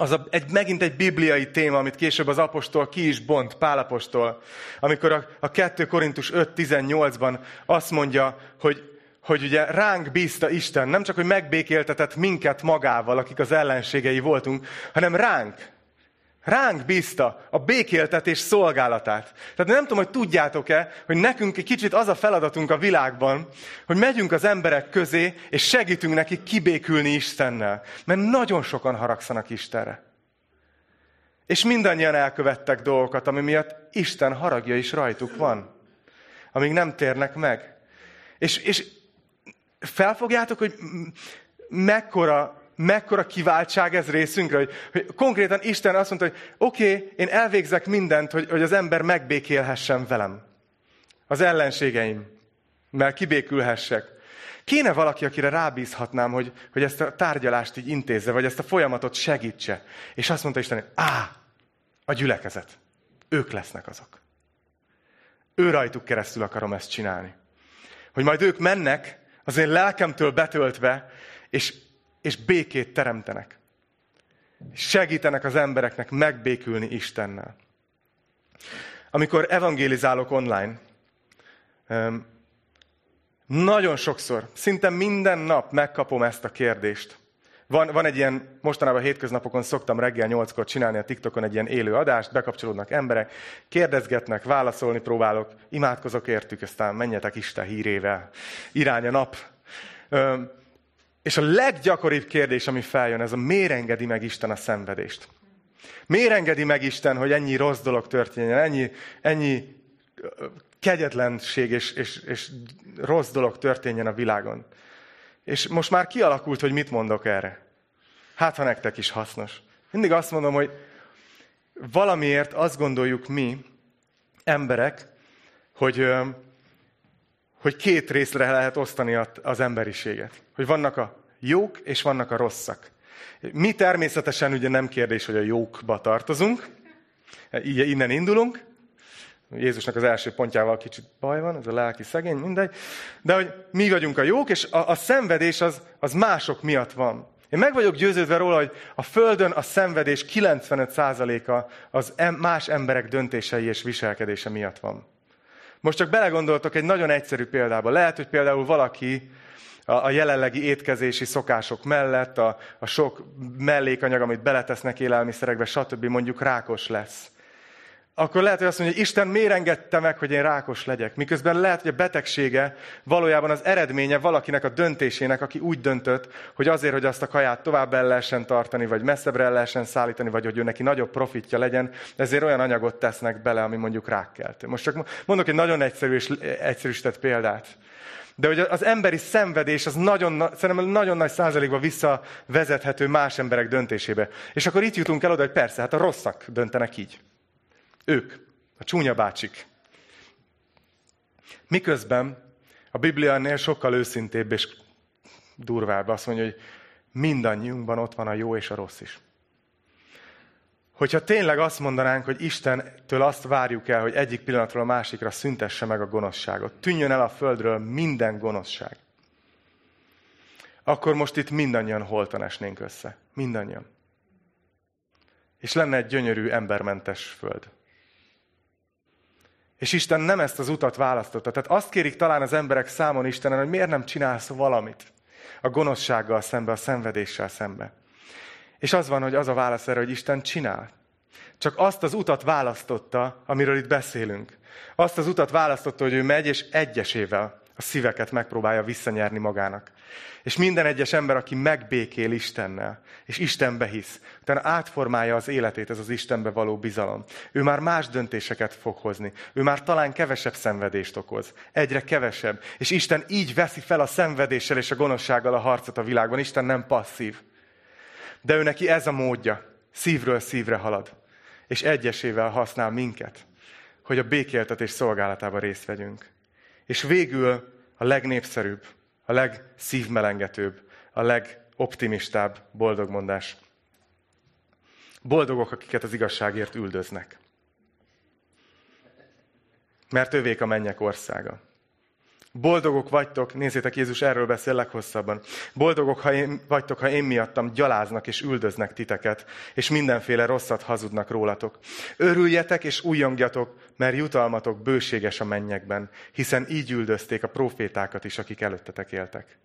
az a, egy, megint egy bibliai téma, amit később az apostol ki is bont, Pálapostól, amikor a, a 2 Korintus 5.18-ban azt mondja, hogy, hogy ugye ránk bízta Isten, nem csak, hogy megbékéltetett minket magával, akik az ellenségei voltunk, hanem ránk, Ránk bízta a békéltetés szolgálatát. Tehát nem tudom, hogy tudjátok-e, hogy nekünk egy kicsit az a feladatunk a világban, hogy megyünk az emberek közé, és segítünk nekik kibékülni Istennel. Mert nagyon sokan haragszanak Istenre. És mindannyian elkövettek dolgokat, ami miatt Isten haragja is rajtuk van. Amíg nem térnek meg. És, és felfogjátok, hogy mekkora mekkora kiváltság ez részünkre, hogy, hogy konkrétan Isten azt mondta, hogy oké, okay, én elvégzek mindent, hogy, hogy az ember megbékélhessen velem. Az ellenségeim, mert kibékülhessek. Kéne valaki, akire rábízhatnám, hogy, hogy ezt a tárgyalást így intézze, vagy ezt a folyamatot segítse. És azt mondta Isten, hogy á, a gyülekezet. Ők lesznek azok. Ő rajtuk keresztül akarom ezt csinálni. Hogy majd ők mennek, az én lelkemtől betöltve, és és békét teremtenek. Segítenek az embereknek megbékülni Istennel. Amikor evangélizálok online, nagyon sokszor, szinte minden nap megkapom ezt a kérdést. Van, van egy ilyen, mostanában hétköznapokon szoktam reggel nyolckor csinálni a TikTokon egy ilyen élő adást, bekapcsolódnak emberek, kérdezgetnek, válaszolni próbálok, imádkozok értük, aztán menjetek Isten hírével, irány a nap. És a leggyakoribb kérdés, ami feljön, ez a miért engedi meg Isten a szenvedést? Miért engedi meg Isten, hogy ennyi rossz dolog történjen, ennyi, ennyi kegyetlenség és, és, és rossz dolog történjen a világon? És most már kialakult, hogy mit mondok erre. Hát, ha nektek is hasznos. Mindig azt mondom, hogy valamiért azt gondoljuk mi, emberek, hogy hogy két részre lehet osztani az emberiséget. Hogy vannak a jók és vannak a rosszak. Mi természetesen ugye nem kérdés, hogy a jókba tartozunk. Így innen indulunk. Jézusnak az első pontjával kicsit baj van, ez a lelki szegény, mindegy. De hogy mi vagyunk a jók, és a, a szenvedés az, az mások miatt van. Én meg vagyok győződve róla, hogy a Földön a szenvedés 95%-a az em, más emberek döntései és viselkedése miatt van. Most csak belegondoltok egy nagyon egyszerű példába. Lehet, hogy például valaki a, a jelenlegi étkezési szokások mellett, a, a sok mellékanyag, amit beletesznek élelmiszerekbe, stb. mondjuk rákos lesz akkor lehet, hogy azt mondja, hogy Isten miért engedte meg, hogy én rákos legyek? Miközben lehet, hogy a betegsége valójában az eredménye valakinek a döntésének, aki úgy döntött, hogy azért, hogy azt a kaját tovább el lehessen tartani, vagy messzebbre el lehessen szállítani, vagy hogy ő neki nagyobb profitja legyen, ezért olyan anyagot tesznek bele, ami mondjuk rákkelt. Most csak mondok egy nagyon egyszerű és egyszerűsített példát. De hogy az emberi szenvedés az nagyon, szerintem nagyon nagy százalékban visszavezethető más emberek döntésébe. És akkor itt jutunk el oda, hogy persze, hát a rosszak döntenek így. Ők, a csúnya bácsik. Miközben a Biblia ennél sokkal őszintébb és durvább. Azt mondja, hogy mindannyiunkban ott van a jó és a rossz is. Hogyha tényleg azt mondanánk, hogy Istentől azt várjuk el, hogy egyik pillanatról a másikra szüntesse meg a gonoszságot, tűnjön el a földről minden gonoszság, akkor most itt mindannyian holtan esnénk össze. Mindannyian. És lenne egy gyönyörű embermentes föld. És Isten nem ezt az utat választotta. Tehát azt kérik talán az emberek számon Istenen, hogy miért nem csinálsz valamit a gonoszsággal szembe, a szenvedéssel szembe. És az van, hogy az a válasz erre, hogy Isten csinál. Csak azt az utat választotta, amiről itt beszélünk. Azt az utat választotta, hogy ő megy, és egyesével a szíveket megpróbálja visszanyerni magának. És minden egyes ember, aki megbékél Istennel, és Istenbe hisz, utána átformálja az életét ez az Istenbe való bizalom. Ő már más döntéseket fog hozni. Ő már talán kevesebb szenvedést okoz. Egyre kevesebb. És Isten így veszi fel a szenvedéssel és a gonoszsággal a harcot a világban. Isten nem passzív. De ő neki ez a módja. Szívről szívre halad. És egyesével használ minket, hogy a békéltetés szolgálatában részt vegyünk. És végül a legnépszerűbb, a legszívmelengetőbb, a legoptimistább boldogmondás. Boldogok, akiket az igazságért üldöznek. Mert övék a mennyek országa. Boldogok vagytok, nézzétek, Jézus erről beszél leghosszabban. Boldogok ha én, vagytok, ha én miattam gyaláznak és üldöznek titeket, és mindenféle rosszat hazudnak rólatok. Örüljetek és újongjatok, mert jutalmatok bőséges a mennyekben, hiszen így üldözték a profétákat is, akik előttetek éltek.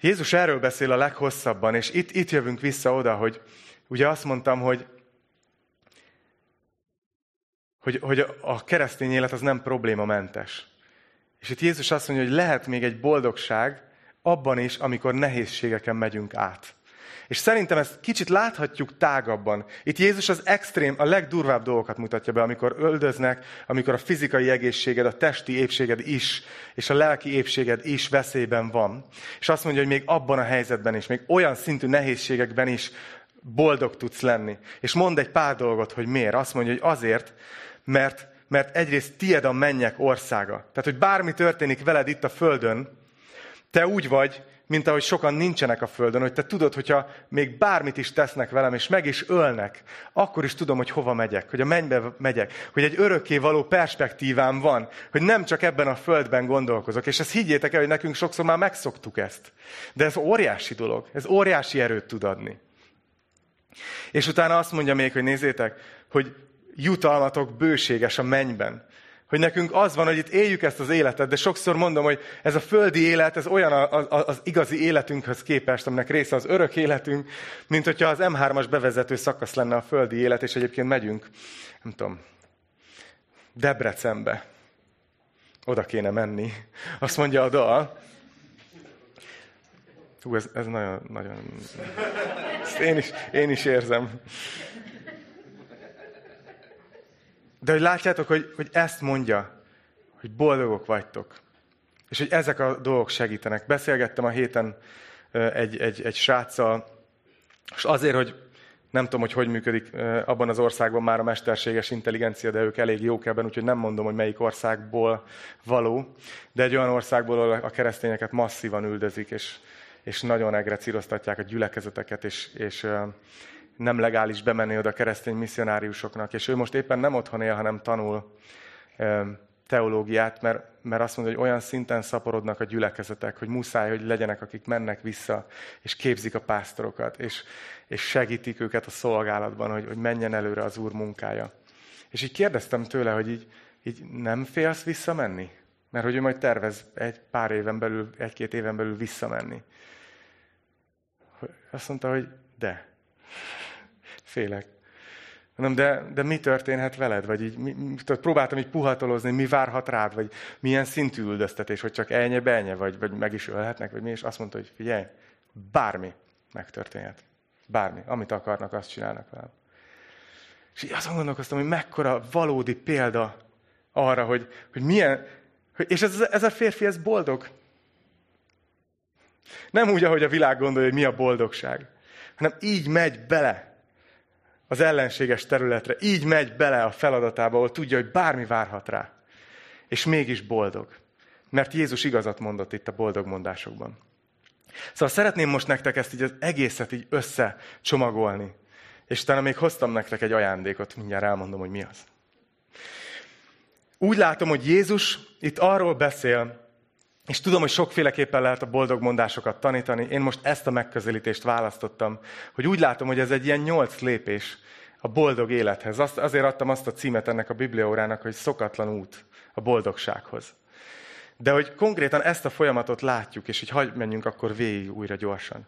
Jézus erről beszél a leghosszabban, és itt, itt jövünk vissza oda, hogy ugye azt mondtam, hogy, hogy, hogy a keresztény élet az nem problémamentes. És itt Jézus azt mondja, hogy lehet még egy boldogság abban is, amikor nehézségeken megyünk át. És szerintem ezt kicsit láthatjuk tágabban. Itt Jézus az extrém, a legdurvább dolgokat mutatja be, amikor öldöznek, amikor a fizikai egészséged, a testi épséged is, és a lelki épséged is veszélyben van. És azt mondja, hogy még abban a helyzetben is, még olyan szintű nehézségekben is boldog tudsz lenni. És mond egy pár dolgot, hogy miért. Azt mondja, hogy azért, mert mert egyrészt tied a mennyek országa. Tehát, hogy bármi történik veled itt a földön, te úgy vagy, mint ahogy sokan nincsenek a földön, hogy te tudod, hogyha még bármit is tesznek velem, és meg is ölnek, akkor is tudom, hogy hova megyek, hogy a mennybe megyek, hogy egy örökké való perspektívám van, hogy nem csak ebben a földben gondolkozok. És ezt higgyétek el, hogy nekünk sokszor már megszoktuk ezt. De ez óriási dolog, ez óriási erőt tud adni. És utána azt mondja még, hogy nézzétek, hogy jutalmatok bőséges a mennyben. Hogy nekünk az van, hogy itt éljük ezt az életet, de sokszor mondom, hogy ez a földi élet, ez olyan az igazi életünkhöz képest, aminek része az örök életünk, mint hogyha az M3-as bevezető szakasz lenne a földi élet, és egyébként megyünk, nem tudom, Debrecenbe. Oda kéne menni. Azt mondja a dal. Hú, ez, ez nagyon, nagyon... Ezt én is, én is érzem. De hogy látjátok, hogy, hogy ezt mondja, hogy boldogok vagytok. És hogy ezek a dolgok segítenek. Beszélgettem a héten egy, egy, egy sráccal, és azért, hogy nem tudom, hogy hogy működik abban az országban már a mesterséges intelligencia, de ők elég jók ebben, úgyhogy nem mondom, hogy melyik országból való, de egy olyan országból, a keresztényeket masszívan üldözik, és, és nagyon egrecíroztatják a gyülekezeteket, és, és nem legális bemenni oda keresztény misszionáriusoknak. És ő most éppen nem otthon él, hanem tanul teológiát, mert, mert azt mondja, hogy olyan szinten szaporodnak a gyülekezetek, hogy muszáj, hogy legyenek, akik mennek vissza, és képzik a pásztorokat, és, és segítik őket a szolgálatban, hogy, hogy menjen előre az Úr munkája. És így kérdeztem tőle, hogy így, így nem félsz visszamenni? Mert hogy ő majd tervez egy pár éven belül, egy-két éven belül visszamenni. Azt mondta, hogy de félek. Nem, de, de mi történhet veled? Vagy így, mi, tudod, próbáltam így puhatolozni, mi várhat rád, vagy milyen szintű üldöztetés, hogy csak elnye, benye, vagy, vagy meg is ölhetnek, vagy mi, és azt mondta, hogy figyelj, bármi megtörténhet. Bármi. Amit akarnak, azt csinálnak velem. És így azon gondolkoztam, hogy mekkora valódi példa arra, hogy, hogy milyen, és ez, ez a férfi, ez boldog. Nem úgy, ahogy a világ gondolja, hogy mi a boldogság, hanem így megy bele az ellenséges területre. Így megy bele a feladatába, ahol tudja, hogy bármi várhat rá. És mégis boldog. Mert Jézus igazat mondott itt a boldog mondásokban. Szóval szeretném most nektek ezt így az egészet így összecsomagolni. És utána még hoztam nektek egy ajándékot, mindjárt elmondom, hogy mi az. Úgy látom, hogy Jézus itt arról beszél, és tudom, hogy sokféleképpen lehet a boldog mondásokat tanítani. Én most ezt a megközelítést választottam, hogy úgy látom, hogy ez egy ilyen nyolc lépés a boldog élethez. Azt, azért adtam azt a címet ennek a bibliaórának, hogy szokatlan út a boldogsághoz. De hogy konkrétan ezt a folyamatot látjuk, és hogy hagyj menjünk akkor végig újra gyorsan.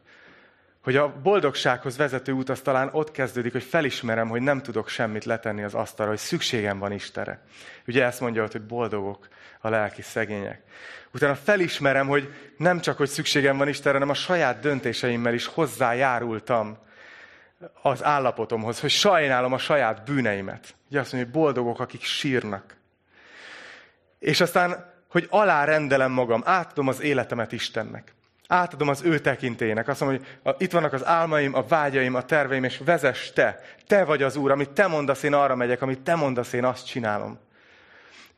Hogy a boldogsághoz vezető út az talán ott kezdődik, hogy felismerem, hogy nem tudok semmit letenni az asztalra, hogy szükségem van Istenre. Ugye ezt mondja, hogy boldogok a lelki szegények. Utána felismerem, hogy nem csak, hogy szükségem van Istenre, hanem a saját döntéseimmel is hozzájárultam az állapotomhoz, hogy sajnálom a saját bűneimet. Ugye azt mondja, hogy boldogok, akik sírnak. És aztán, hogy alárendelem magam, átadom az életemet Istennek. Átadom az ő tekintélyének. Azt mondom, hogy itt vannak az álmaim, a vágyaim, a terveim, és vezess te. Te vagy az Úr, amit te mondasz, én arra megyek, amit te mondasz, én azt csinálom.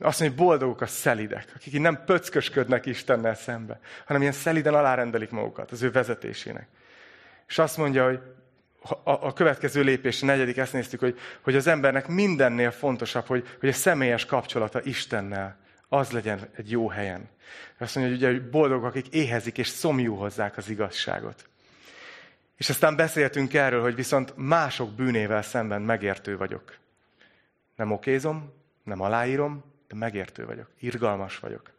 Azt mondja, hogy boldogok a szelidek, akik nem pöckösködnek Istennel szembe, hanem ilyen szeliden alárendelik magukat az ő vezetésének. És azt mondja, hogy a, a következő lépés, a negyedik, ezt néztük, hogy, hogy az embernek mindennél fontosabb, hogy, hogy a személyes kapcsolata Istennel az legyen egy jó helyen. Azt mondja, hogy ugye hogy boldogok, akik éhezik és szomjú hozzák az igazságot. És aztán beszéltünk erről, hogy viszont mások bűnével szemben megértő vagyok. Nem okézom, nem aláírom, de megértő vagyok, irgalmas vagyok.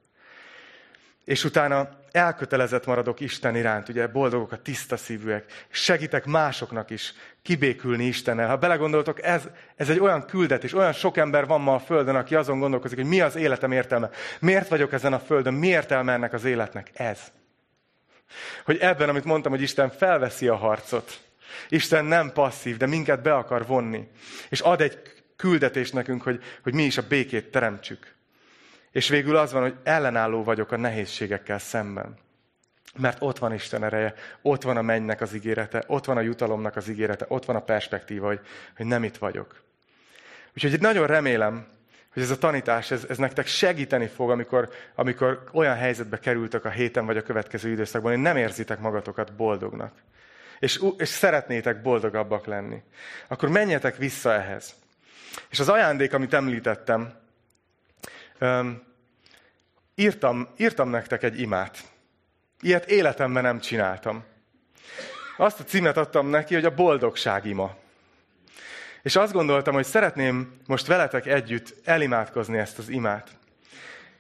És utána elkötelezett maradok Isten iránt, ugye boldogok a tiszta szívűek, segítek másoknak is kibékülni Istennel. Ha belegondoltok, ez, ez egy olyan küldetés, olyan sok ember van ma a Földön, aki azon gondolkozik, hogy mi az életem értelme. Miért vagyok ezen a Földön? Mi értelme ennek az életnek? Ez. Hogy ebben, amit mondtam, hogy Isten felveszi a harcot. Isten nem passzív, de minket be akar vonni. És ad egy küldetés nekünk, hogy, hogy mi is a békét teremtsük. És végül az van, hogy ellenálló vagyok a nehézségekkel szemben. Mert ott van Isten ereje, ott van a mennynek az ígérete, ott van a jutalomnak az ígérete, ott van a perspektíva, hogy, hogy nem itt vagyok. Úgyhogy nagyon remélem, hogy ez a tanítás, ez, ez nektek segíteni fog, amikor, amikor olyan helyzetbe kerültek a héten vagy a következő időszakban, hogy nem érzitek magatokat boldognak. És, és szeretnétek boldogabbak lenni. Akkor menjetek vissza ehhez. És az ajándék, amit említettem, um, írtam, írtam nektek egy imát. Ilyet életemben nem csináltam. Azt a címet adtam neki, hogy a boldogság ima. És azt gondoltam, hogy szeretném most veletek együtt elimádkozni ezt az imát.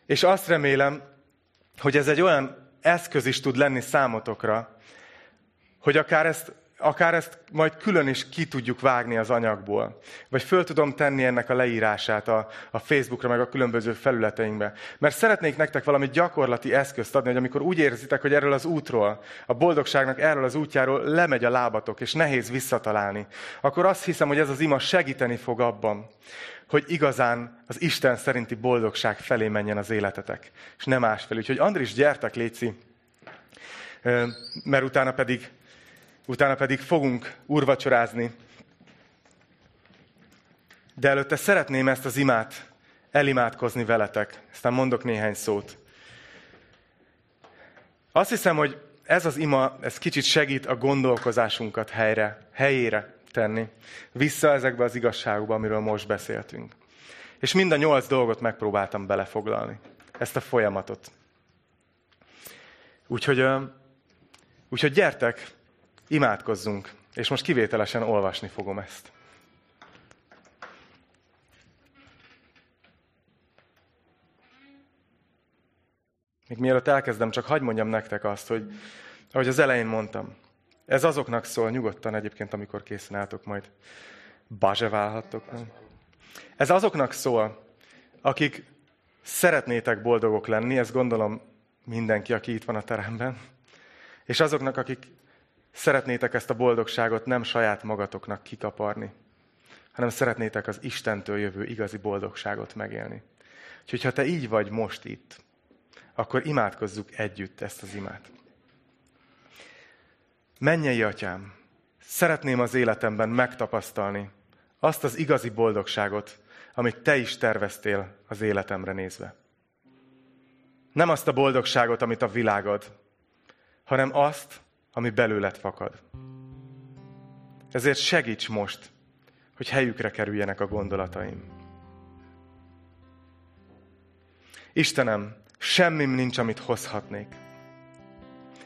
És azt remélem, hogy ez egy olyan eszköz is tud lenni számotokra, hogy akár ezt akár ezt majd külön is ki tudjuk vágni az anyagból. Vagy föl tudom tenni ennek a leírását a, a Facebookra, meg a különböző felületeinkbe. Mert szeretnék nektek valami gyakorlati eszközt adni, hogy amikor úgy érzitek, hogy erről az útról, a boldogságnak erről az útjáról lemegy a lábatok, és nehéz visszatalálni, akkor azt hiszem, hogy ez az ima segíteni fog abban, hogy igazán az Isten szerinti boldogság felé menjen az életetek, és nem másfelé. Úgyhogy Andris, gyertek, Léci, mert utána pedig utána pedig fogunk úrvacsorázni. De előtte szeretném ezt az imát elimádkozni veletek. Aztán mondok néhány szót. Azt hiszem, hogy ez az ima, ez kicsit segít a gondolkozásunkat helyre, helyére tenni. Vissza ezekbe az igazságokba, amiről most beszéltünk. És mind a nyolc dolgot megpróbáltam belefoglalni. Ezt a folyamatot. Úgyhogy, úgyhogy gyertek, Imádkozzunk, és most kivételesen olvasni fogom ezt. Még mielőtt elkezdem, csak hagyd mondjam nektek azt, hogy ahogy az elején mondtam, ez azoknak szól, nyugodtan egyébként, amikor készen álltok, majd bazseválhattok. Ez azoknak szól, akik szeretnétek boldogok lenni, ezt gondolom mindenki, aki itt van a teremben, és azoknak, akik Szeretnétek ezt a boldogságot nem saját magatoknak kikaparni, hanem szeretnétek az Istentől jövő igazi boldogságot megélni. Úgyhogy ha te így vagy most itt, akkor imádkozzuk együtt ezt az imát. Mennyei atyám, szeretném az életemben megtapasztalni azt az igazi boldogságot, amit te is terveztél az életemre nézve. Nem azt a boldogságot, amit a világod, hanem azt, ami belőled fakad. Ezért segíts most, hogy helyükre kerüljenek a gondolataim. Istenem, semmim nincs, amit hozhatnék.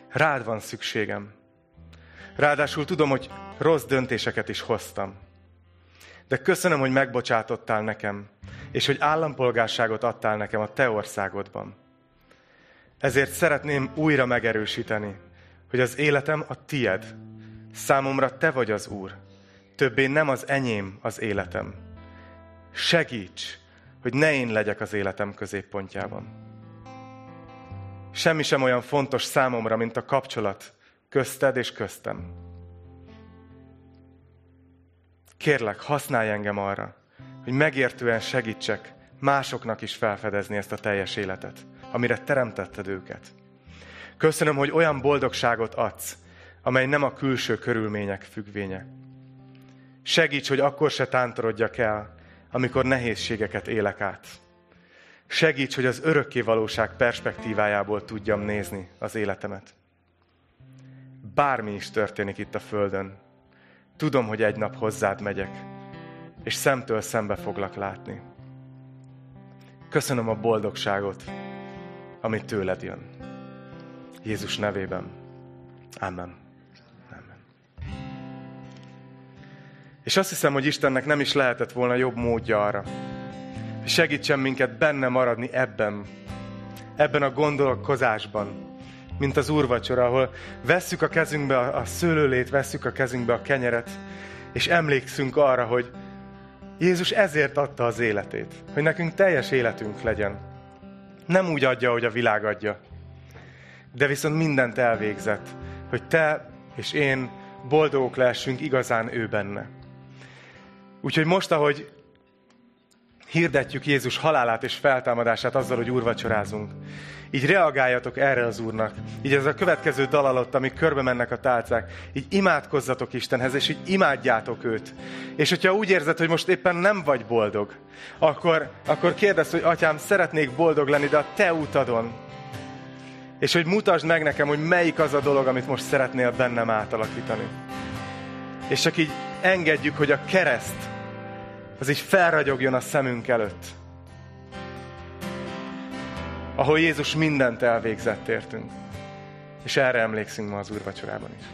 Rád van szükségem. Ráadásul tudom, hogy rossz döntéseket is hoztam. De köszönöm, hogy megbocsátottál nekem, és hogy állampolgárságot adtál nekem a te országodban. Ezért szeretném újra megerősíteni, hogy az életem a tied. Számomra te vagy az Úr. Többé nem az enyém az életem. Segíts, hogy ne én legyek az életem középpontjában. Semmi sem olyan fontos számomra, mint a kapcsolat közted és köztem. Kérlek, használj engem arra, hogy megértően segítsek másoknak is felfedezni ezt a teljes életet, amire teremtetted őket. Köszönöm, hogy olyan boldogságot adsz, amely nem a külső körülmények függvénye. Segíts, hogy akkor se tántorodjak el, amikor nehézségeket élek át. Segíts, hogy az örökké valóság perspektívájából tudjam nézni az életemet. Bármi is történik itt a Földön, tudom, hogy egy nap hozzád megyek, és szemtől szembe foglak látni. Köszönöm a boldogságot, amit tőled jön. Jézus nevében. Amen. Amen. És azt hiszem, hogy Istennek nem is lehetett volna jobb módja arra, hogy segítsen minket benne maradni ebben, ebben a gondolkozásban, mint az úrvacsora, ahol vesszük a kezünkbe a szőlőlét, vesszük a kezünkbe a kenyeret, és emlékszünk arra, hogy Jézus ezért adta az életét, hogy nekünk teljes életünk legyen. Nem úgy adja, hogy a világ adja, de viszont mindent elvégzett, hogy te és én boldogok lehessünk igazán ő benne. Úgyhogy most, ahogy hirdetjük Jézus halálát és feltámadását azzal, hogy úrvacsorázunk, így reagáljatok erre az Úrnak. Így ez a következő dal alatt, amik körbe mennek a tálcák, így imádkozzatok Istenhez, és így imádjátok őt. És hogyha úgy érzed, hogy most éppen nem vagy boldog, akkor, akkor kérdezd, hogy atyám, szeretnék boldog lenni, de a te utadon. És hogy mutasd meg nekem, hogy melyik az a dolog, amit most szeretnél bennem átalakítani. És csak így engedjük, hogy a kereszt az így felragyogjon a szemünk előtt ahol Jézus mindent elvégzett értünk. És erre emlékszünk ma az úrvacsorában is.